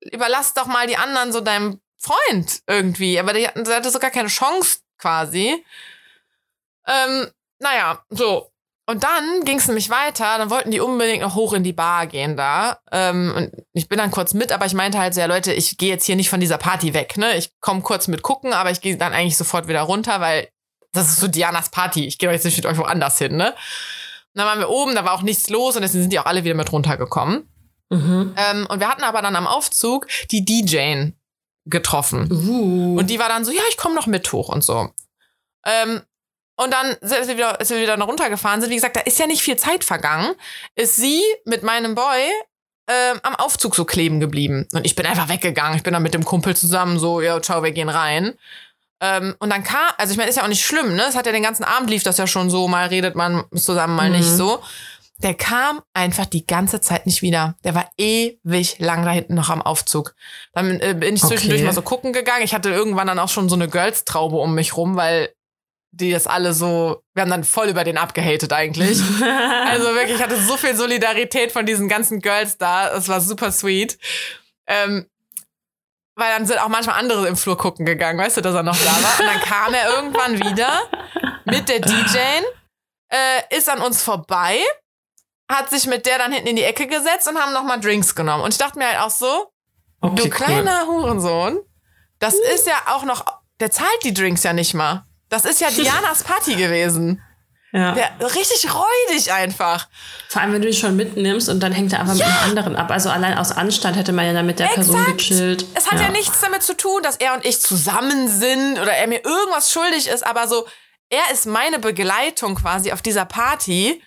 Überlass doch mal die anderen so deinem Freund irgendwie. Aber sie hatte sogar keine Chance quasi. Ähm, naja, so. Und dann ging es nämlich weiter, dann wollten die unbedingt noch hoch in die Bar gehen da. Ähm, und ich bin dann kurz mit, aber ich meinte halt so, ja Leute, ich gehe jetzt hier nicht von dieser Party weg, ne? Ich komme kurz mit gucken, aber ich gehe dann eigentlich sofort wieder runter, weil das ist so Dianas Party. Ich gehe jetzt nicht mit euch woanders hin, ne? Und dann waren wir oben, da war auch nichts los und deswegen sind die auch alle wieder mit runtergekommen. Mhm. Ähm, und wir hatten aber dann am Aufzug die DJ getroffen. Uh. Und die war dann so, ja, ich komme noch mit hoch und so. Ähm, und dann sind wir wieder, ist wir wieder runtergefahren sind. Wie gesagt, da ist ja nicht viel Zeit vergangen. Ist sie mit meinem Boy ähm, am Aufzug so kleben geblieben. Und ich bin einfach weggegangen. Ich bin dann mit dem Kumpel zusammen so, ja, ciao, wir gehen rein. Ähm, und dann kam, also ich meine, ist ja auch nicht schlimm, ne? Es hat ja den ganzen Abend lief das ja schon so, mal redet man zusammen, mal Mhm. nicht so. Der kam einfach die ganze Zeit nicht wieder. Der war ewig lang da hinten noch am Aufzug. Dann äh, bin ich zwischendurch Okay. mal so gucken gegangen. Ich hatte irgendwann dann auch schon so eine Girls-Traube um mich rum, weil die das alle so, wir haben dann voll über den abgehatet eigentlich. Also wirklich, ich hatte so viel Solidarität von diesen ganzen Girls da. Es war super sweet. Ähm, weil dann sind auch manchmal andere im Flur gucken gegangen, weißt du, dass er noch da war. Und dann kam er irgendwann wieder mit der DJ, äh, ist an uns vorbei, hat sich mit der dann hinten in die Ecke gesetzt und haben nochmal Drinks genommen. Und ich dachte mir halt auch so, okay, du cool. kleiner Hurensohn, das ist ja auch noch, der zahlt die Drinks ja nicht mal. Das ist ja Dianas Party gewesen. Ja. Der, richtig räudig einfach. Vor allem, wenn du dich schon mitnimmst und dann hängt er einfach mit dem anderen ab. Also allein aus Anstand hätte man ja dann mit der Person Exakt. gechillt. Es hat ja. nichts damit zu tun, dass er und ich zusammen sind oder er mir irgendwas schuldig ist, aber so, er ist meine Begleitung quasi auf dieser Party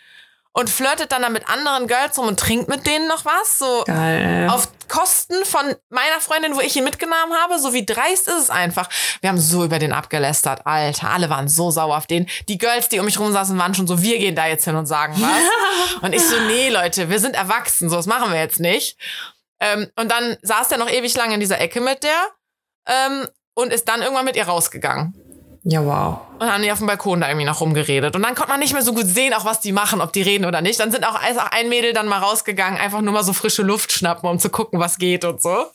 und flirtet dann, dann mit anderen Girls rum und trinkt mit denen noch was. So Geil. auf Kosten von meiner Freundin, wo ich ihn mitgenommen habe. So wie dreist ist es einfach. Wir haben so über den abgelästert. Alter, alle waren so sauer auf den. Die Girls, die um mich rum saßen, waren schon so, wir gehen da jetzt hin und sagen was. und ich so, nee, Leute, wir sind erwachsen. So, das machen wir jetzt nicht. Ähm, und dann saß der noch ewig lang in dieser Ecke mit der ähm, und ist dann irgendwann mit ihr rausgegangen. Ja, wow. Und haben die auf dem Balkon da irgendwie noch rumgeredet. Und dann konnte man nicht mehr so gut sehen, auch was die machen, ob die reden oder nicht. Dann sind auch, ist auch ein Mädel dann mal rausgegangen, einfach nur mal so frische Luft schnappen, um zu gucken, was geht und so.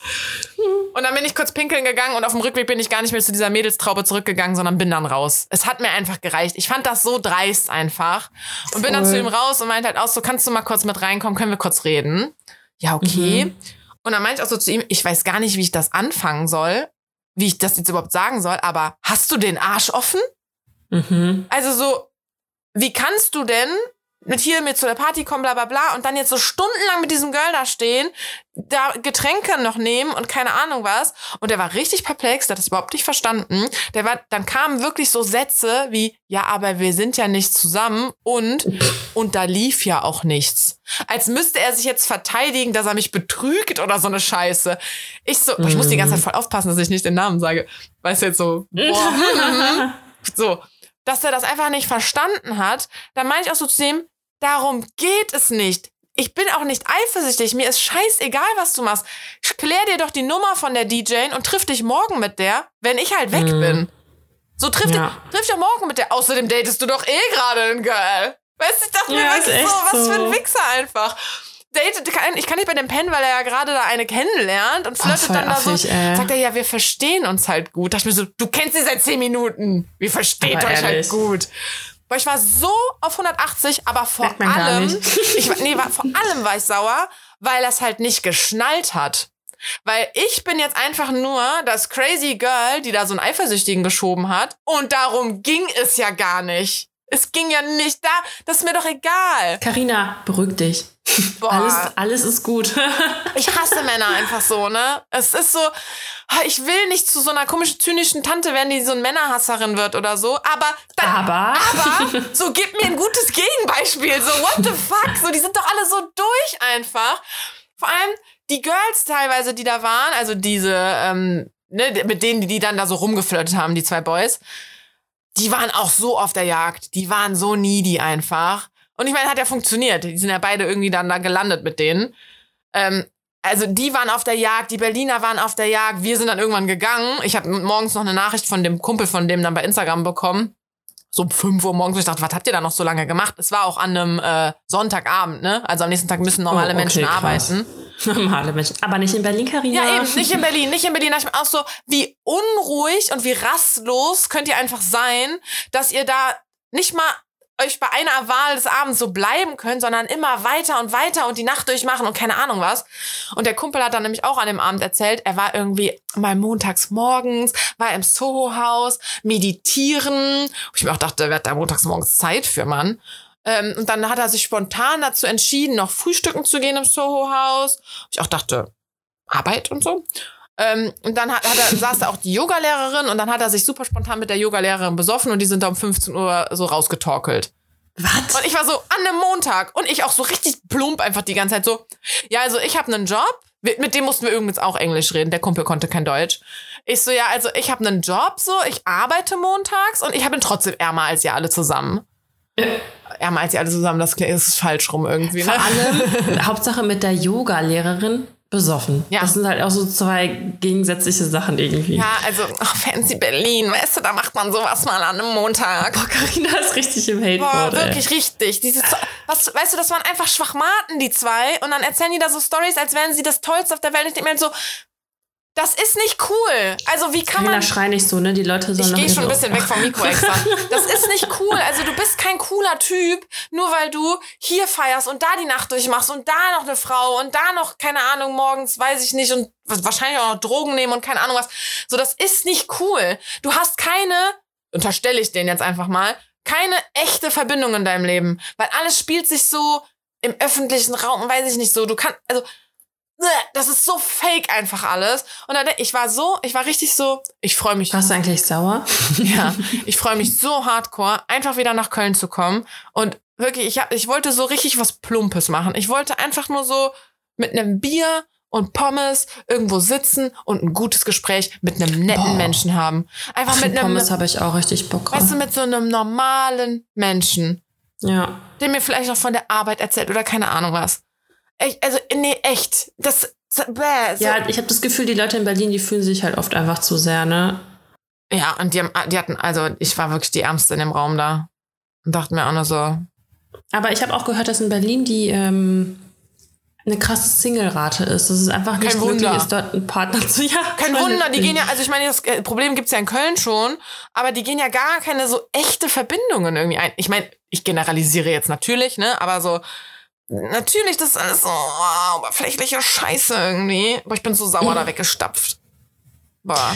Und dann bin ich kurz pinkeln gegangen und auf dem Rückweg bin ich gar nicht mehr zu dieser Mädelstraube zurückgegangen, sondern bin dann raus. Es hat mir einfach gereicht. Ich fand das so dreist einfach. Und bin dann Voll. zu ihm raus und meinte halt auch so, kannst du mal kurz mit reinkommen, können wir kurz reden? Ja, okay. Mhm. Und dann meinte ich auch so zu ihm, ich weiß gar nicht, wie ich das anfangen soll, wie ich das jetzt überhaupt sagen soll, aber hast du den Arsch offen? Mhm. Also so, wie kannst du denn mit hier mit zu der Party kommen, bla bla bla, und dann jetzt so stundenlang mit diesem Girl da stehen, da Getränke noch nehmen und keine Ahnung was. Und der war richtig perplex, der hat das überhaupt nicht verstanden. Der war, dann kamen wirklich so Sätze wie, ja, aber wir sind ja nicht zusammen und, und da lief ja auch nichts. Als müsste er sich jetzt verteidigen, dass er mich betrügt oder so eine Scheiße. Ich so, boah, ich muss die ganze Zeit voll aufpassen, dass ich nicht den Namen sage. Weißt du jetzt so, boah, so, dass er das einfach nicht verstanden hat, dann meine ich auch so zu ihm, darum geht es nicht. Ich bin auch nicht eifersüchtig. Mir ist scheißegal, was du machst. Klär dir doch die Nummer von der DJ und triff dich morgen mit der, wenn ich halt weg Mhm. bin. So triff, Ja. dich, triff dich morgen mit der. Außerdem datest du doch eh gerade einen Girl. Weißt du, ich dachte mir Ja, ist wirklich so, was für ein. Wichser einfach. Datet, kann, ich kann nicht bei dem pennen, weil er ja gerade da eine kennenlernt und flirtet voll dann da so. affig, ey. Sagt er, ja, wir verstehen uns halt gut. Dachte ich mir so, du kennst sie seit zehn Minuten. Wir verstehen euch halt ehrlich. gut. Weil ich war so auf 180, aber vor allem, ich, war- nee, war, vor allem war ich sauer, weil er es halt nicht geschnallt hat. Weil ich bin jetzt einfach nur das crazy Girl, die da so einen Eifersüchtigen geschoben hat. Und darum ging es ja gar nicht. Es ging ja nicht da. Das ist mir doch egal. Carina, beruhig dich. Boah. Alles, alles ist gut. Ich hasse Männer einfach so, ne? Es ist so, ich will nicht zu so einer komischen, zynischen Tante werden, die so eine Männerhasserin wird oder so, aber dann, Aber. aber so gib mir ein gutes Gegenbeispiel. So, what the fuck? So, die sind doch alle so durch einfach. Vor allem die Girls teilweise, die da waren, also diese, ähm, ne, mit denen, die dann da so rumgeflirtet haben, die zwei Boys, die waren auch so auf der Jagd. Die waren so needy einfach. Und ich meine, hat ja funktioniert. Die sind ja beide irgendwie dann da gelandet mit denen. Ähm, also die waren auf der Jagd, die Berliner waren auf der Jagd, wir sind dann irgendwann gegangen. Ich habe morgens noch eine Nachricht von dem Kumpel von dem dann bei Instagram bekommen. So um 5 Uhr morgens. Ich dachte, was habt ihr da noch so lange gemacht? Es war auch an einem äh, Sonntagabend, ne? Also am nächsten Tag müssen normale Oh, okay, Menschen krass. arbeiten. Normale Menschen. Aber nicht in Berlin, Carina. Ja, eben, nicht in Berlin, nicht in Berlin. Da ich mir auch so, wie unruhig und wie rastlos könnt ihr einfach sein, dass ihr da nicht mal euch bei einer Wahl des Abends so bleiben könnt, sondern immer weiter und weiter und die Nacht durchmachen und keine Ahnung was. Und der Kumpel hat dann nämlich auch an dem Abend erzählt, er war irgendwie mal montags morgens, war im Soho-Haus, meditieren. Wo ich mir auch dachte, wer hat da montags morgens Zeit für, Mann? Ähm, und dann hat er sich spontan dazu entschieden, noch frühstücken zu gehen im Soho-Haus. Ich auch dachte, Arbeit und so. Ähm, und dann hat, hat er, saß da auch die Yogalehrerin und dann hat er sich super spontan mit der Yogalehrerin besoffen und die sind da um 15 Uhr so rausgetorkelt. Was? Und ich war so an einem Montag und ich auch so richtig plump einfach die ganze Zeit so, ja, also ich habe einen Job, mit dem mussten wir übrigens auch Englisch reden, der Kumpel konnte kein Deutsch. Ich so, ja, also ich habe einen Job so, ich arbeite montags und ich bin trotzdem ärmer als ihr alle zusammen. Ärmer als ihr alle zusammen, das klingt- das ist falsch rum irgendwie, ne? Vor allem, Hauptsache mit der Yoga-Lehrerin besoffen. Ja. Das sind halt auch so zwei gegensätzliche Sachen irgendwie. Ja, also ach, Fancy Berlin, weißt du, da macht man sowas mal an einem Montag. Boah, Carina ist richtig im Boah, Hateboard, ey. wirklich richtig. Dieses, was, weißt du, das waren einfach Schwachmaten, die zwei. Und dann erzählen die da so Stories, als wären sie das Tollste auf der Welt. Ich denke mir so, das ist nicht cool. Also wie kann Carina, man... schrei nicht so, ne? Die Leute sollen Ich gehe schon ein bisschen weg vom Mikro extra. Das ist nicht cool. Also du bist kein cooler Typ, nur weil du hier feierst und da die Nacht durchmachst und da noch eine Frau und da noch, keine Ahnung, morgens, weiß ich nicht, und wahrscheinlich auch noch Drogen nehmen und keine Ahnung was. So, das ist nicht cool. Du hast keine, unterstelle ich denen jetzt einfach mal, keine echte Verbindung in deinem Leben. Weil alles spielt sich so im öffentlichen Raum, weiß ich nicht so. Du kannst, also, das ist so fake einfach alles. Und dann, ich war so, ich war richtig so, ich freue mich Warst du eigentlich sauer? ja, ich freue mich so hardcore, einfach wieder nach Köln zu kommen. Und wirklich, ich, hab, ich wollte so richtig was Plumpes machen. Ich wollte einfach nur so mit einem Bier und Pommes irgendwo sitzen und ein gutes Gespräch mit einem netten Boah. Menschen haben. Einfach Ach, mit einem, Pommes habe ich auch richtig Bock drauf. weißt du, mit so einem normalen Menschen, ja. der mir vielleicht noch von der Arbeit erzählt oder keine Ahnung was. Echt, also, nee, echt. Das, bäh, so. Ja, ich habe das Gefühl, die Leute in Berlin, die fühlen sich halt oft einfach zu sehr, ne? ja, und die, haben, die hatten, also, ich war wirklich die Ärmste in dem Raum da. Und dachte mir auch nur so, Aber ich habe auch gehört, dass in Berlin die ähm, eine krasse Single-Rate ist. Das ist einfach nicht Kein möglich Wunder. ist, dort einen Partner zu ja, Kein Wunder, die gehen ja, also ich meine, das äh, Problem gibt's ja in Köln schon, aber die gehen ja gar keine so echte Verbindungen irgendwie ein. Ich meine, ich generalisiere jetzt natürlich, ne, aber so, natürlich, das ist alles so oh, oberflächliche Scheiße irgendwie. Aber ich bin so sauer da weggestapft. Boah,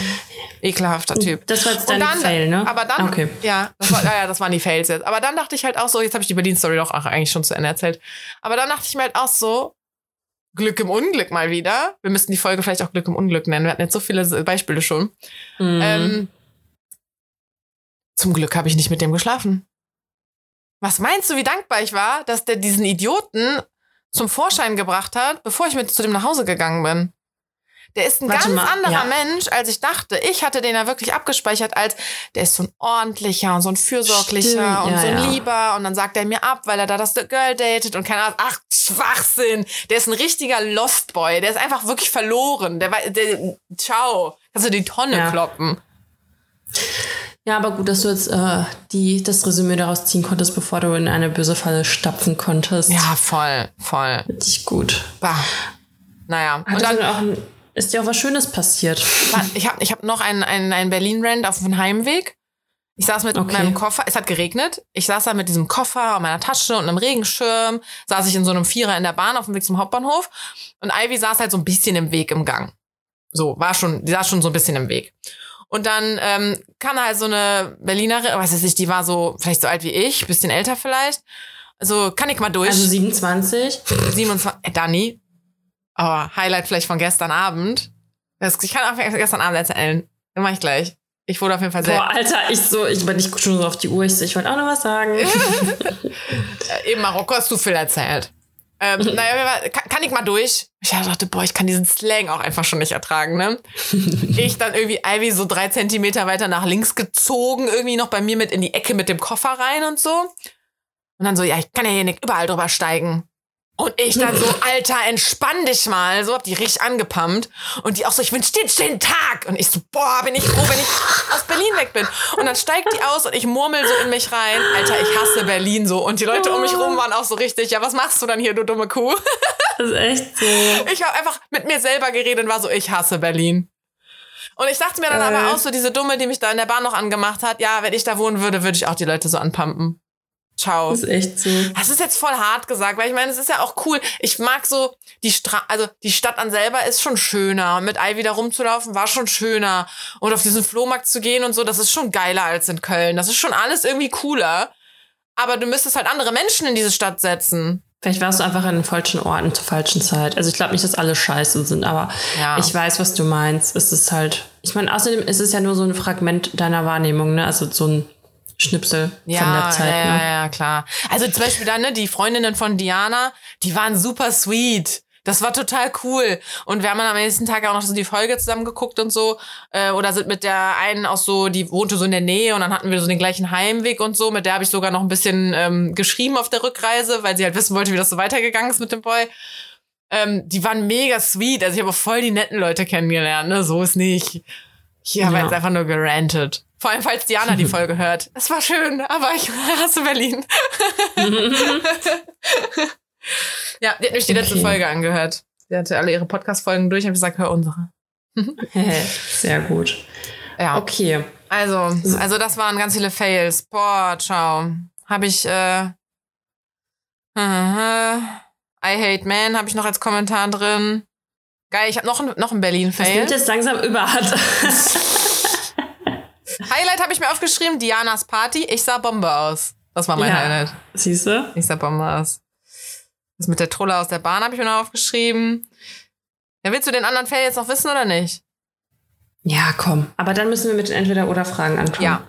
ekelhafter Typ. Das war jetzt dein dann, Fail, ne? aber dann, Okay. ja, das war, ja, das waren die Fails jetzt. Aber dann dachte ich halt auch so, jetzt habe ich die Berlin-Story doch auch eigentlich schon zu Ende erzählt. Aber dann dachte ich mir halt auch so, Glück im Unglück mal wieder. Wir müssten die Folge vielleicht auch Glück im Unglück nennen. Wir hatten jetzt so viele Beispiele schon. Mhm. Ähm, zum Glück habe ich nicht mit dem geschlafen. Was meinst du, wie dankbar ich war, dass der diesen Idioten zum Vorschein gebracht hat, bevor ich mit zu dem nach Hause gegangen bin? Der ist ein Warte ganz mal, anderer ja. Mensch, als ich dachte. Ich hatte den ja wirklich abgespeichert als, der ist so ein ordentlicher und so ein fürsorglicher Stimmt, und ja, so ein ja. Lieber. Und dann sagt er mir ab, weil er da das Girl datet und keine Ahnung. Ach, Schwachsinn. Der ist ein richtiger Lost Boy. Der ist einfach wirklich verloren. Der, war- der ciao. Kannst du die Tonne kloppen. Ja, aber gut, dass du jetzt äh, die, das Resümee daraus ziehen konntest, bevor du in eine böse Falle stapfen konntest. Ja, voll, voll. Richtig gut. Bah. Naja, und Hattest dann, auch ein, ist dir auch was Schönes passiert? ich habe ich hab noch einen, einen, einen Berlin-Rand auf dem Heimweg. Ich saß mit Okay. meinem Koffer, es hat geregnet. Ich saß da mit diesem Koffer und meiner Tasche und einem Regenschirm. Saß ich in so einem Vierer in der Bahn auf dem Weg zum Hauptbahnhof. Und Ivy saß halt so ein bisschen im Weg im Gang. So, war schon, die saß schon so ein bisschen im Weg. Und dann ähm, kam halt so eine Berlinerin, was weiß ich, die war so, vielleicht so alt wie ich, bisschen älter vielleicht. Also, kann ich mal durch. Also 27. 27, äh, Dani. Aber Highlight vielleicht von gestern Abend. Das, ich kann auch gestern Abend erzählen. Mach ich gleich. Ich wurde auf jeden Fall sehr. Boah, Alter, ich so, ich bin nicht schon so auf die Uhr. Ich, so, ich wollte auch noch was sagen. Äh, Im Marokko hast du viel erzählt. Ähm, naja, kann, kann ich mal durch? Ich dachte, boah, ich kann diesen Slang auch einfach schon nicht ertragen, ne? Ich dann irgendwie Ivy so drei Zentimeter weiter nach links gezogen, irgendwie noch bei mir mit in die Ecke mit dem Koffer rein und so. Und dann so, ja, ich kann ja hier nicht überall drüber steigen. Und ich dann so, Alter, entspann dich mal. So hab die richtig angepumpt. Und die auch so, ich wünsch dir einen schönen Tag. Und ich so, boah, bin ich froh, wenn ich Berlin weg bin. Und dann steigt die aus und ich murmel so in mich rein. Alter, ich hasse Berlin so. Und die Leute um mich rum waren auch so richtig, ja, was machst du dann hier, du dumme Kuh? Das ist echt so. Ich habe einfach mit mir selber geredet und war so, ich hasse Berlin. Und ich dachte mir dann Geil. aber auch so, diese Dumme, die mich da in der Bahn noch angemacht hat, ja, wenn ich da wohnen würde, würde ich auch die Leute so anpumpen. Ciao. Das ist echt so. Das ist jetzt voll hart gesagt, weil ich meine, es ist ja auch cool. Ich mag so die Stra also die Stadt an selber ist schon schöner. Mit Ivy da rumzulaufen war schon schöner. Und auf diesen Flohmarkt zu gehen und so, das ist schon geiler als in Köln. Das ist schon alles irgendwie cooler. Aber du müsstest halt andere Menschen in diese Stadt setzen. Vielleicht warst du einfach an den falschen Orten zur falschen Zeit. Also ich glaube nicht, dass alle scheiße sind, aber Ja. ich weiß, was du meinst. Es ist halt, ich meine, außerdem ist es ja nur so ein Fragment deiner Wahrnehmung, ne? Also so ein Schnipsel von der Zeit. ja, ne? ja, ja, klar. Also zum Beispiel dann, ne, die Freundinnen von Diana, die waren super sweet. Das war total cool. Und wir haben dann am nächsten Tag auch noch so die Folge zusammen geguckt und so. Äh, oder sind mit der einen auch so, die wohnte so in der Nähe und dann hatten wir so den gleichen Heimweg und so. Mit der habe ich sogar noch ein bisschen ähm, geschrieben auf der Rückreise, weil sie halt wissen wollte, wie das so weitergegangen ist mit dem Boy. Ähm, die waren mega sweet. Also ich habe auch voll die netten Leute kennengelernt, ne? So ist nicht. Hier haben wir Ja. jetzt einfach nur gerantet. Vor allem, falls Diana die Folge hört. Es war schön, aber ich hasse Berlin. ja, die hat nämlich die letzte Okay. Folge angehört. Sie hatte alle ihre Podcast-Folgen durch und gesagt, hör unsere. Sehr gut. Ja. Okay. Also, also das waren ganz viele Fails. Boah, ciao. Habe ich, äh, I hate man, habe ich noch als Kommentar drin. Geil, ich habe noch, ein- noch einen Das Berlin-Fail. nimmt jetzt langsam überhand. Highlight habe ich mir aufgeschrieben, Dianas Party. Ich sah Bombe aus. Das war mein Ja. Highlight. Siehst du? Ich sah Bombe aus. Das mit der Trolle aus der Bahn habe ich mir noch aufgeschrieben. Ja, willst du den anderen Fail jetzt noch wissen oder nicht? Ja, komm. Aber dann müssen wir mit den Entweder-Oder-Fragen anfangen. Ja.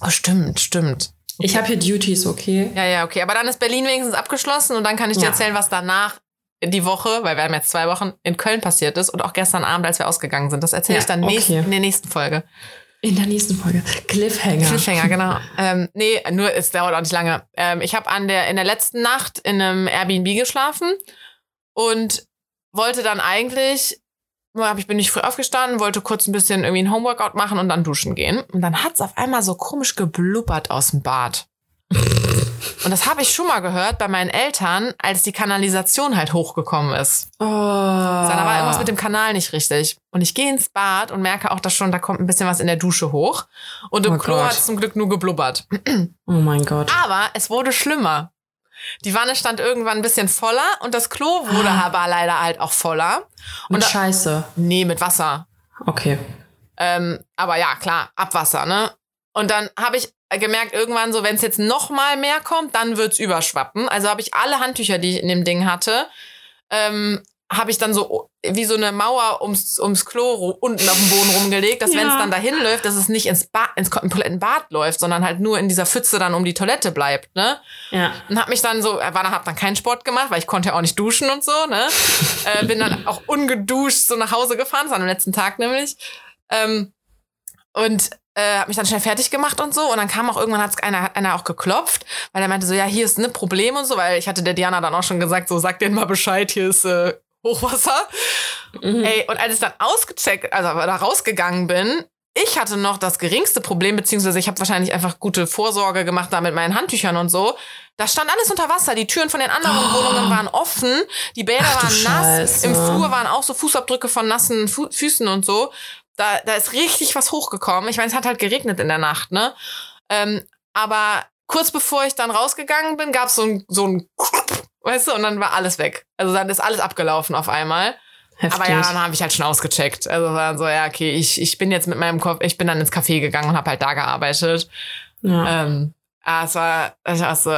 Oh, stimmt, stimmt. Ich habe hier Duties, okay? Ja, ja, okay. Aber dann ist Berlin wenigstens abgeschlossen und dann kann ich dir Ja. erzählen, was danach die Woche, weil wir haben jetzt zwei Wochen, in Köln passiert ist und auch gestern Abend, als wir ausgegangen sind. Das erzähle Ja, ich dann nächst, okay. in der nächsten Folge. In der nächsten Folge. Cliffhanger. Cliffhanger, genau. ähm, nee, nur es dauert auch nicht lange. Ähm, ich habe an der in der letzten Nacht in einem Airbnb geschlafen und wollte dann eigentlich, hab ich bin ich früh aufgestanden, wollte kurz ein bisschen irgendwie ein Homeworkout machen und dann duschen gehen. Und dann hat's auf einmal so komisch geblubbert aus dem Bad. Und das habe ich schon mal gehört bei meinen Eltern, als die Kanalisation halt hochgekommen ist. Oh. Da war irgendwas mit dem Kanal nicht richtig. Und ich gehe ins Bad und merke auch, dass schon, da kommt ein bisschen was in der Dusche hoch. Und im Oh Klo hat es zum Glück nur geblubbert. Oh mein Gott. Aber es wurde schlimmer. Die Wanne stand irgendwann ein bisschen voller und das Klo wurde Ah. aber leider halt auch voller. Mit Und da, Scheiße. nee, mit Wasser. Okay. Ähm, aber ja, klar, Abwasser, ne? Und dann habe ich gemerkt, irgendwann so, wenn es jetzt noch mal mehr kommt, dann wird's überschwappen. Also habe ich alle Handtücher, die ich in dem Ding hatte, ähm, habe ich dann so wie so eine Mauer ums, ums Klo unten auf dem Boden rumgelegt, dass wenn es Ja. dann dahin läuft, dass es nicht ins, ba ins kompletten Bad läuft, sondern halt nur in dieser Pfütze dann um die Toilette bleibt, ne? Ja. Und hab mich dann so, äh, war dann, hab dann keinen Sport gemacht, weil ich konnte ja auch nicht duschen und so, ne? äh, bin dann auch ungeduscht so nach Hause gefahren, das war am letzten Tag nämlich. Ähm, und äh, hab mich dann schnell fertig gemacht und so. Und dann kam auch irgendwann hat's einer, einer auch geklopft, weil er meinte so, ja, hier ist ein Problem und so, weil ich hatte der Diana dann auch schon gesagt, so, sag denen mal Bescheid, hier ist äh, Hochwasser. Mhm. Ey, und als ich dann ausgecheckt, also da rausgegangen bin, ich hatte noch das geringste Problem, beziehungsweise ich habe wahrscheinlich einfach gute Vorsorge gemacht da mit meinen Handtüchern und so. Da stand alles unter Wasser. Die Türen von den anderen Wohnungen waren offen. Die Bäder Ach waren nass. Scheiße. Im Flur waren auch so Fußabdrücke von nassen Fu Füßen und so. Da, da ist richtig was hochgekommen. Ich meine, es hat halt geregnet in der Nacht, ne? Ähm, aber kurz bevor ich dann rausgegangen bin, gab so ein, so ein, weißt du, und dann war alles weg. Also dann ist alles abgelaufen auf einmal. Heftig. Aber ja, dann habe ich halt schon ausgecheckt. Also war dann so, ja, okay, ich, ich bin jetzt mit meinem Kopf, ich bin dann ins Café gegangen und habe halt da gearbeitet. ja. Ähm, ah, es war, ich war so,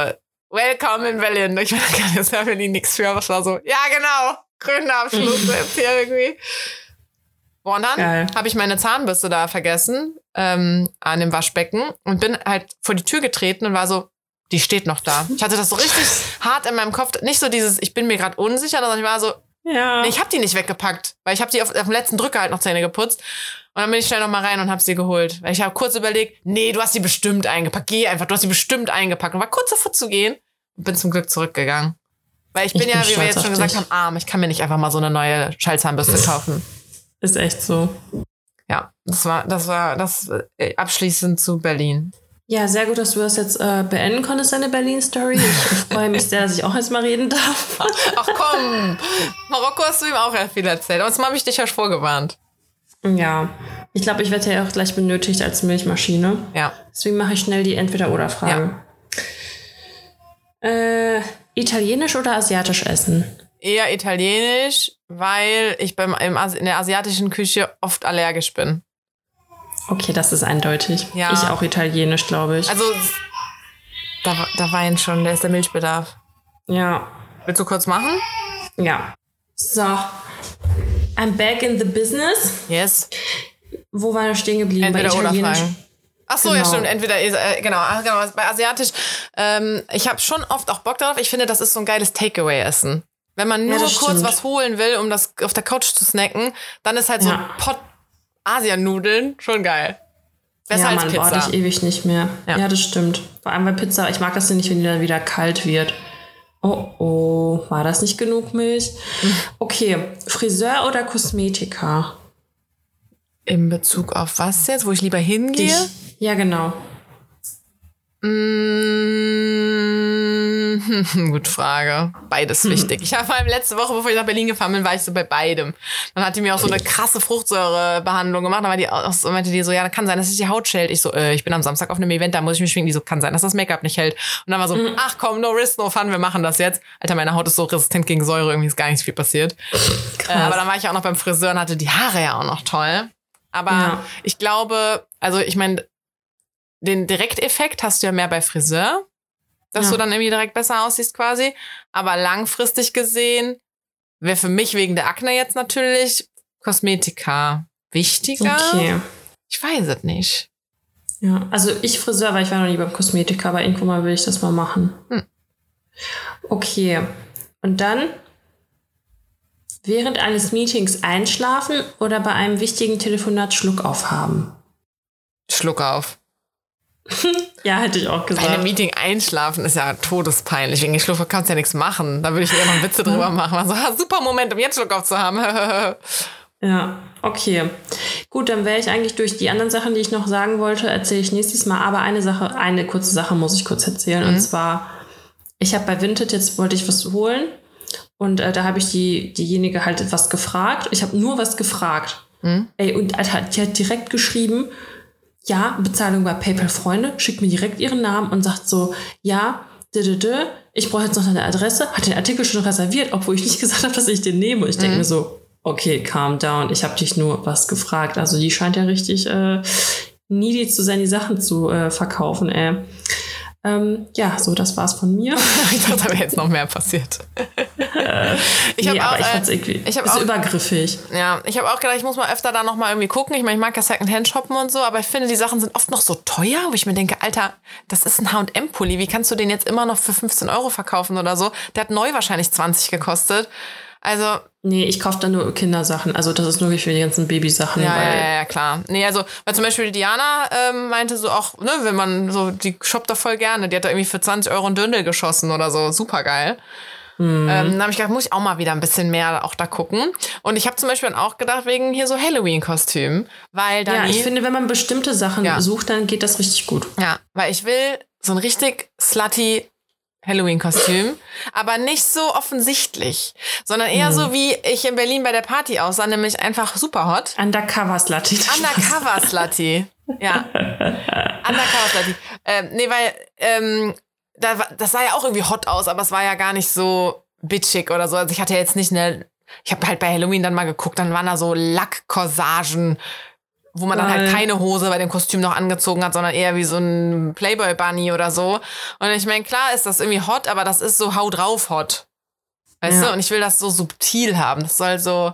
welcome in Berlin. Ich meine, da kann jetzt ja Berlin nichts für, aber es war so, ja, genau, grüner Abschluss jetzt hier irgendwie. Boah, und dann habe ich meine Zahnbürste da vergessen ähm, an dem Waschbecken und bin halt vor die Tür getreten und war so, die steht noch da. Ich hatte das so richtig hart in meinem Kopf. Nicht so dieses, ich bin mir gerade unsicher, sondern ich war so, ja. Nee, ich habe die nicht weggepackt, weil ich habe die auf, auf dem letzten Drücker halt noch Zähne geputzt. Und dann bin ich schnell noch mal rein und habe sie geholt. Weil ich habe kurz überlegt, nee, du hast die bestimmt eingepackt. Geh einfach, du hast die bestimmt eingepackt. Und war kurz davor zu gehen. Bin zum Glück zurückgegangen. Weil ich bin Ich ja, bin wie wir jetzt schon gesagt dich. haben, arm. Ich kann mir nicht einfach mal so eine neue Schallzahnbürste kaufen. Ist echt so. Ja, das war, das war das äh, abschließend zu Berlin. Ja, sehr gut, dass du das jetzt äh, beenden konntest, deine Berlin-Story. Ich freue mich sehr, dass ich auch jetzt mal reden darf. Ach komm, Marokko hast du ihm auch ja viel erzählt. Und habe ich dich ja schon vorgewarnt. Ja, ich glaube, ich werde ja auch gleich benötigt als Milchmaschine. Ja. Deswegen mache ich schnell die Entweder-Oder-Frage. Äh, Italienisch oder asiatisch essen? Eher italienisch, weil ich beim, im, in der asiatischen Küche oft allergisch bin. Okay, das ist eindeutig. Ja. Ich auch italienisch, glaube ich. Also, da, da weint schon, der ist der Milchbedarf. ja. Willst du kurz machen? Ja. So. I'm back in the business. Yes. Wo war wir stehen geblieben? Entweder oder Fragen. Ach so, ja Genau. stimmt. Entweder, äh, genau, genau. Bei asiatisch, ähm, ich habe schon oft auch Bock darauf. Ich finde, das ist so ein geiles Takeaway-Essen. Wenn man nur das kurz stimmt. was holen will, um das auf der Couch zu snacken, dann ist halt so Ja. ein Pot Asianudeln schon geil. Besser ja, als man Pizza. ich ewig nicht mehr. Ja. Ja. das stimmt. Vor allem bei Pizza, ich mag das ja nicht, wenn die dann wieder kalt wird. Oh oh, war das nicht genug Milch? Okay, Friseur oder Kosmetiker? In Bezug auf was jetzt, wo ich lieber hingehe? Dich. Ja, genau. Mm, Gute Frage. Beides wichtig. Ich habe vor allem letzte Woche, bevor ich nach Berlin gefahren bin, war ich so bei beidem. Dann hat die mir auch so eine krasse Fruchtsäurebehandlung gemacht. Dann war die auch so, meinte die so, ja, kann sein, dass sich die Haut schält. Ich so, äh, ich bin am Samstag auf einem Event, da muss ich mich schminken. Die so, kann sein, dass das Make-up nicht hält. Und dann war so, ach komm, no risk, no fun, wir machen das jetzt. Alter, meine Haut ist so resistent gegen Säure, irgendwie ist gar nicht viel passiert. Äh, aber dann war ich auch noch beim Friseur und hatte die Haare ja auch noch toll. Aber Ja. ich glaube, also ich meine, den Direkteffekt hast du ja mehr bei Friseur, dass Ja. du dann irgendwie direkt besser aussiehst quasi. Aber langfristig gesehen wäre für mich wegen der Akne jetzt natürlich Kosmetika wichtiger. Okay. Ich weiß es nicht. Ja, also ich Friseur, weil ich war noch nie beim Kosmetiker, aber irgendwo mal will ich das mal machen. Hm. Okay. Und dann während eines Meetings einschlafen oder bei einem wichtigen Telefonat Schluck aufhaben? Schluck auf. Ja, hätte ich auch Bei einem gesagt. Meeting einschlafen ist ja todespeinlich. Wegen Schluck kannst du ja nichts machen. Da würde ich eher noch Witze drüber machen. Also, super Moment, um jetzt Schluck auf zu haben. Ja, okay. Gut, dann wäre ich eigentlich durch die anderen Sachen, die ich noch sagen wollte, erzähle ich nächstes Mal. Aber eine Sache, eine kurze Sache muss ich kurz erzählen. Und zwar, ich habe bei Vinted jetzt wollte ich was holen und äh, da habe ich die diejenige halt etwas gefragt. Ich habe nur was gefragt. Ey, und Alter, die hat direkt geschrieben, ja, Bezahlung bei PayPal Freunde, schickt mir direkt ihren Namen und sagt so, ja, ich brauche jetzt noch deine Adresse, hat den Artikel schon reserviert, obwohl ich nicht gesagt habe, dass ich den nehme. Und ich denke mir so, okay, calm down, ich habe dich nur was gefragt. Also die scheint ja richtig äh, needy zu sein, die Sachen zu äh, verkaufen, ey. Ähm, ja, so, das war's von mir. ich dachte, da wäre jetzt noch mehr passiert. ich habe nee, auch, aber ich äh, fand's irgendwie ich hab auch- übergriffig. Ja, ich habe auch gedacht, ich muss mal öfter da noch mal irgendwie gucken. Ich meine, ich mag ja Secondhand shoppen und so, aber ich finde, die Sachen sind oft noch so teuer, wo ich mir denke, Alter, das ist ein H&M-Pulli. Wie kannst du den jetzt immer noch für 15 Euro verkaufen oder so? Der hat neu wahrscheinlich 20 gekostet. Also, Nee, ich kaufe da nur Kindersachen. Also das ist nur für die ganzen Babysachen. ja, ja, ja, klar. Nee, also, weil zum Beispiel die Diana ähm, meinte so auch, ne, wenn man so, die shoppt da voll gerne. Die hat da irgendwie für 20 Euro ein Dündel geschossen oder so. Super geil. Ähm, dann habe ich gedacht, muss ich auch mal wieder ein bisschen mehr auch da gucken. Und ich habe zum Beispiel dann auch gedacht, wegen hier so Halloween-Kostüm. Weil da Ja, ich finde, wenn man bestimmte Sachen Ja. sucht, dann geht das richtig gut. Ja, weil ich will so ein richtig slutty Halloween-Kostüm, aber nicht so offensichtlich, sondern eher so wie ich in Berlin bei der Party aussah, nämlich einfach super hot. Undercover Slutty. Undercover Slutty. Ja. Undercover Slutty. Ähm, nee, weil ähm, da, das sah ja auch irgendwie hot aus, aber es war ja gar nicht so bitchig oder so. Also ich hatte jetzt nicht eine. Ich habe halt bei Halloween dann mal geguckt, dann waren da so Lackcorsagen, wo man dann halt Geil. keine Hose bei dem Kostüm noch angezogen hat, sondern eher wie so ein Playboy Bunny oder so. Und ich meine, klar ist das irgendwie hot, aber das ist so hau drauf hot. Weißt Ja. du? Und ich will das so subtil haben. Das soll so.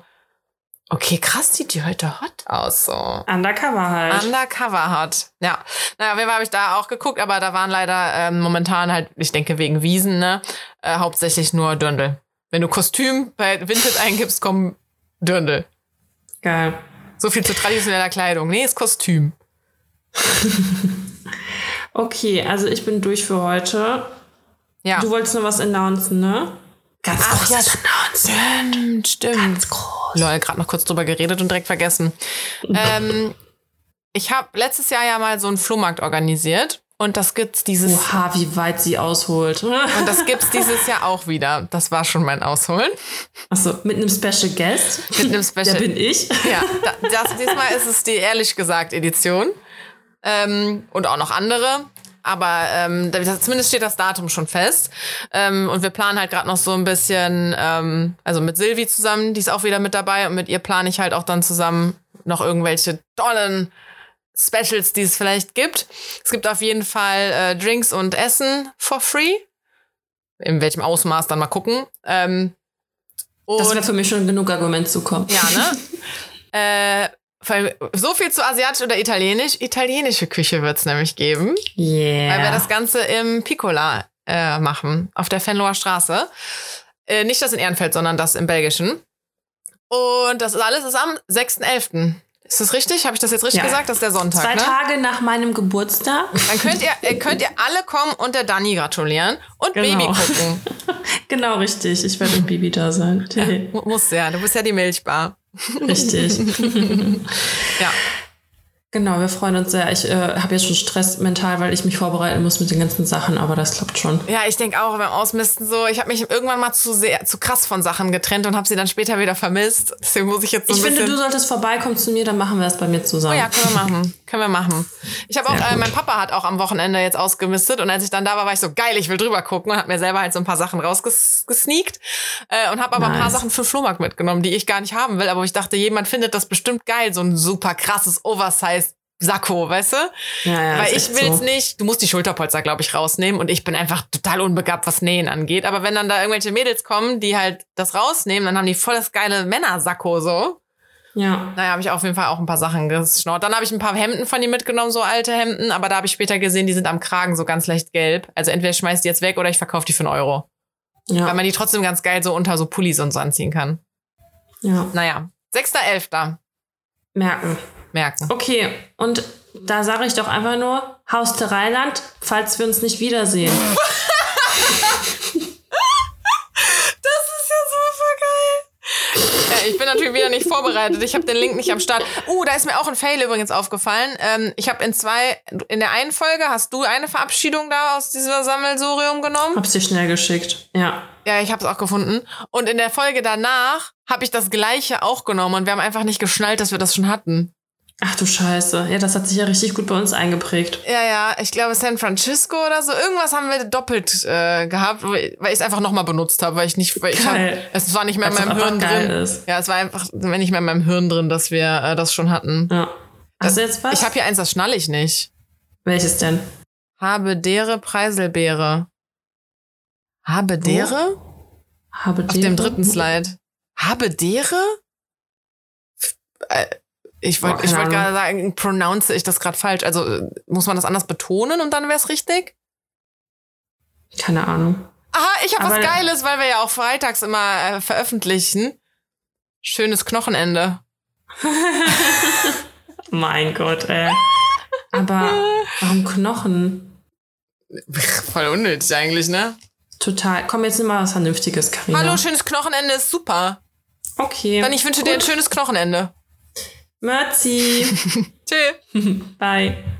Okay, krass, sieht die heute hot aus, so. Undercover halt. Undercover hot. Ja. Naja, auf jeden Fall habe ich da auch geguckt, aber da waren leider ähm, momentan halt, ich denke wegen Wiesen, ne, äh, hauptsächlich nur Dirndl. Wenn du Kostüm bei Vinted eingibst, kommen Dirndl. Geil. So viel zu traditioneller Kleidung. Nee, ist Kostüm. Okay, also ich bin durch für heute. Ja. Du wolltest noch was announcen, ne? Ganz Ach, großes ja, Announcement. Stimmt, stimmt. Ganz groß. Lol, gerade noch kurz drüber geredet und direkt vergessen. ähm, ich habe letztes Jahr ja mal so einen Flohmarkt organisiert und das gibt's dieses Oha, wie weit sie ausholt. und das gibt's dieses Jahr auch wieder. Das war schon mein Ausholen Achso, mit einem Special Guest. mit einem Special. Der bin ich. Ja, da, das, diesmal ist es die ehrlich gesagt Edition ähm, und auch noch andere. Aber ähm, zumindest steht das Datum schon fest. Ähm, und wir planen halt gerade noch so ein bisschen, ähm, also mit Silvi zusammen, die ist auch wieder mit dabei. Und mit ihr plane ich halt auch dann zusammen noch irgendwelche tollen Specials, die es vielleicht gibt. Es gibt auf jeden Fall äh, Drinks und Essen for free. In welchem Ausmaß dann mal gucken. Ähm, Das wäre für mich schon genug Argument zu kommen. ja, ne? äh, so viel zu asiatisch oder italienisch. Italienische Küche wird's nämlich geben, Yeah. weil wir das Ganze im Piccola äh, machen, auf der Fenloher Straße. Äh, nicht das in Ehrenfeld, sondern das im Belgischen. Und das alles ist am 6.11. Ist das richtig? Habe ich das jetzt richtig Ja. gesagt? Das ist der Sonntag, Zwei ne? Tage nach meinem Geburtstag. Dann könnt ihr, äh, könnt ihr alle kommen und der Dani gratulieren und Genau. Baby gucken. genau, richtig. Ich werde mit Bibi da sein. Mu- Muss ja, du bist ja die Milchbar. Richtig. Ja. Genau, wir freuen uns sehr. Ich äh, habe jetzt schon Stress mental, weil ich mich vorbereiten muss mit den ganzen Sachen, aber das klappt schon. Ja, ich denke auch beim Ausmisten so. Ich habe mich irgendwann mal zu sehr, zu krass von Sachen getrennt und habe sie dann später wieder vermisst. Deswegen muss ich jetzt so ein Ich bisschen. finde, du solltest vorbeikommen zu mir, dann machen wir es bei mir zusammen. oh ja, können wir machen. Können wir machen. Ich habe auch, äh, mein Papa hat auch am Wochenende jetzt ausgemistet und als ich dann da war, war ich so geil, ich will drüber gucken und habe mir selber halt so ein paar Sachen rausgesneakt äh, und habe aber ein paar Nice. Sachen für den Flohmarkt mitgenommen, die ich gar nicht haben will, aber ich dachte, jemand findet das bestimmt geil, so ein super krasses Oversize Sakko, weißt du? Ja, ja, Weil ich will's so. nicht. Du musst die Schulterpolster, glaube ich, rausnehmen und ich bin einfach total unbegabt, was Nähen angeht. Aber wenn dann da irgendwelche Mädels kommen, die halt das rausnehmen, dann haben die voll das geile Männersakko so. Ja. Naja, habe ich auf jeden Fall auch ein paar Sachen geschnort. Dann habe ich ein paar Hemden von die mitgenommen, so alte Hemden, aber da habe ich später gesehen, die sind am Kragen so ganz leicht gelb. Also entweder ich schmeiß die jetzt weg oder ich verkaufe die für einen Euro. Weil Ja. man die trotzdem ganz geil so unter so Pullis und so anziehen kann. ja. Naja, 6.11. Merken. merken. Okay, und da sage ich doch einfach nur Haus Rheinland, falls wir uns nicht wiedersehen. Das ist ja super geil. Ja, ich bin natürlich wieder nicht vorbereitet. Ich habe den Link nicht am Start. Uh, da ist mir auch ein Fail übrigens aufgefallen. Ähm, ich habe in zwei, in der einen Folge hast du eine Verabschiedung da aus dieser Sammelsurium genommen. Hab's dir schnell geschickt. Ja. Ja, ich habe es auch gefunden. Und in der Folge danach habe ich das gleiche auch genommen und wir haben einfach nicht geschnallt, dass wir das schon hatten. Ach du Scheiße. Ja, das hat sich ja richtig gut bei uns eingeprägt. Ja, ja, ich glaube San Francisco oder so. Irgendwas haben wir doppelt äh, gehabt, weil ich es einfach nochmal benutzt habe, weil ich nicht, weil ich hab, es war nicht mehr in meinem Hirn drin. ist. Ja, es war einfach nicht mehr in meinem Hirn drin, dass wir äh, das schon hatten. Ja. Hast du jetzt was? Ich habe hier eins, das schnall ich nicht. Welches denn? Habedere Preiselbeere. Habedere? Habe Auf dem dritten Slide. Habedere? Äh, Ich wollte ich keine wollt Ahnung. gerade sagen, pronounce ich das gerade falsch. Also muss man das anders betonen und dann wäre es richtig? Keine Ahnung. Aha, ich habe was Geiles, weil wir ja auch freitags immer äh, veröffentlichen. Schönes Knochenende. Mein Gott, ey. Aber warum Knochen? Voll unnötig eigentlich, ne? Total. Komm, jetzt nimm mal was Vernünftiges, Karina. Hallo, schönes Knochenende ist super. Okay. Dann ich wünsche dir ein schönes Knochenende. Merci. Tschüss. Bye.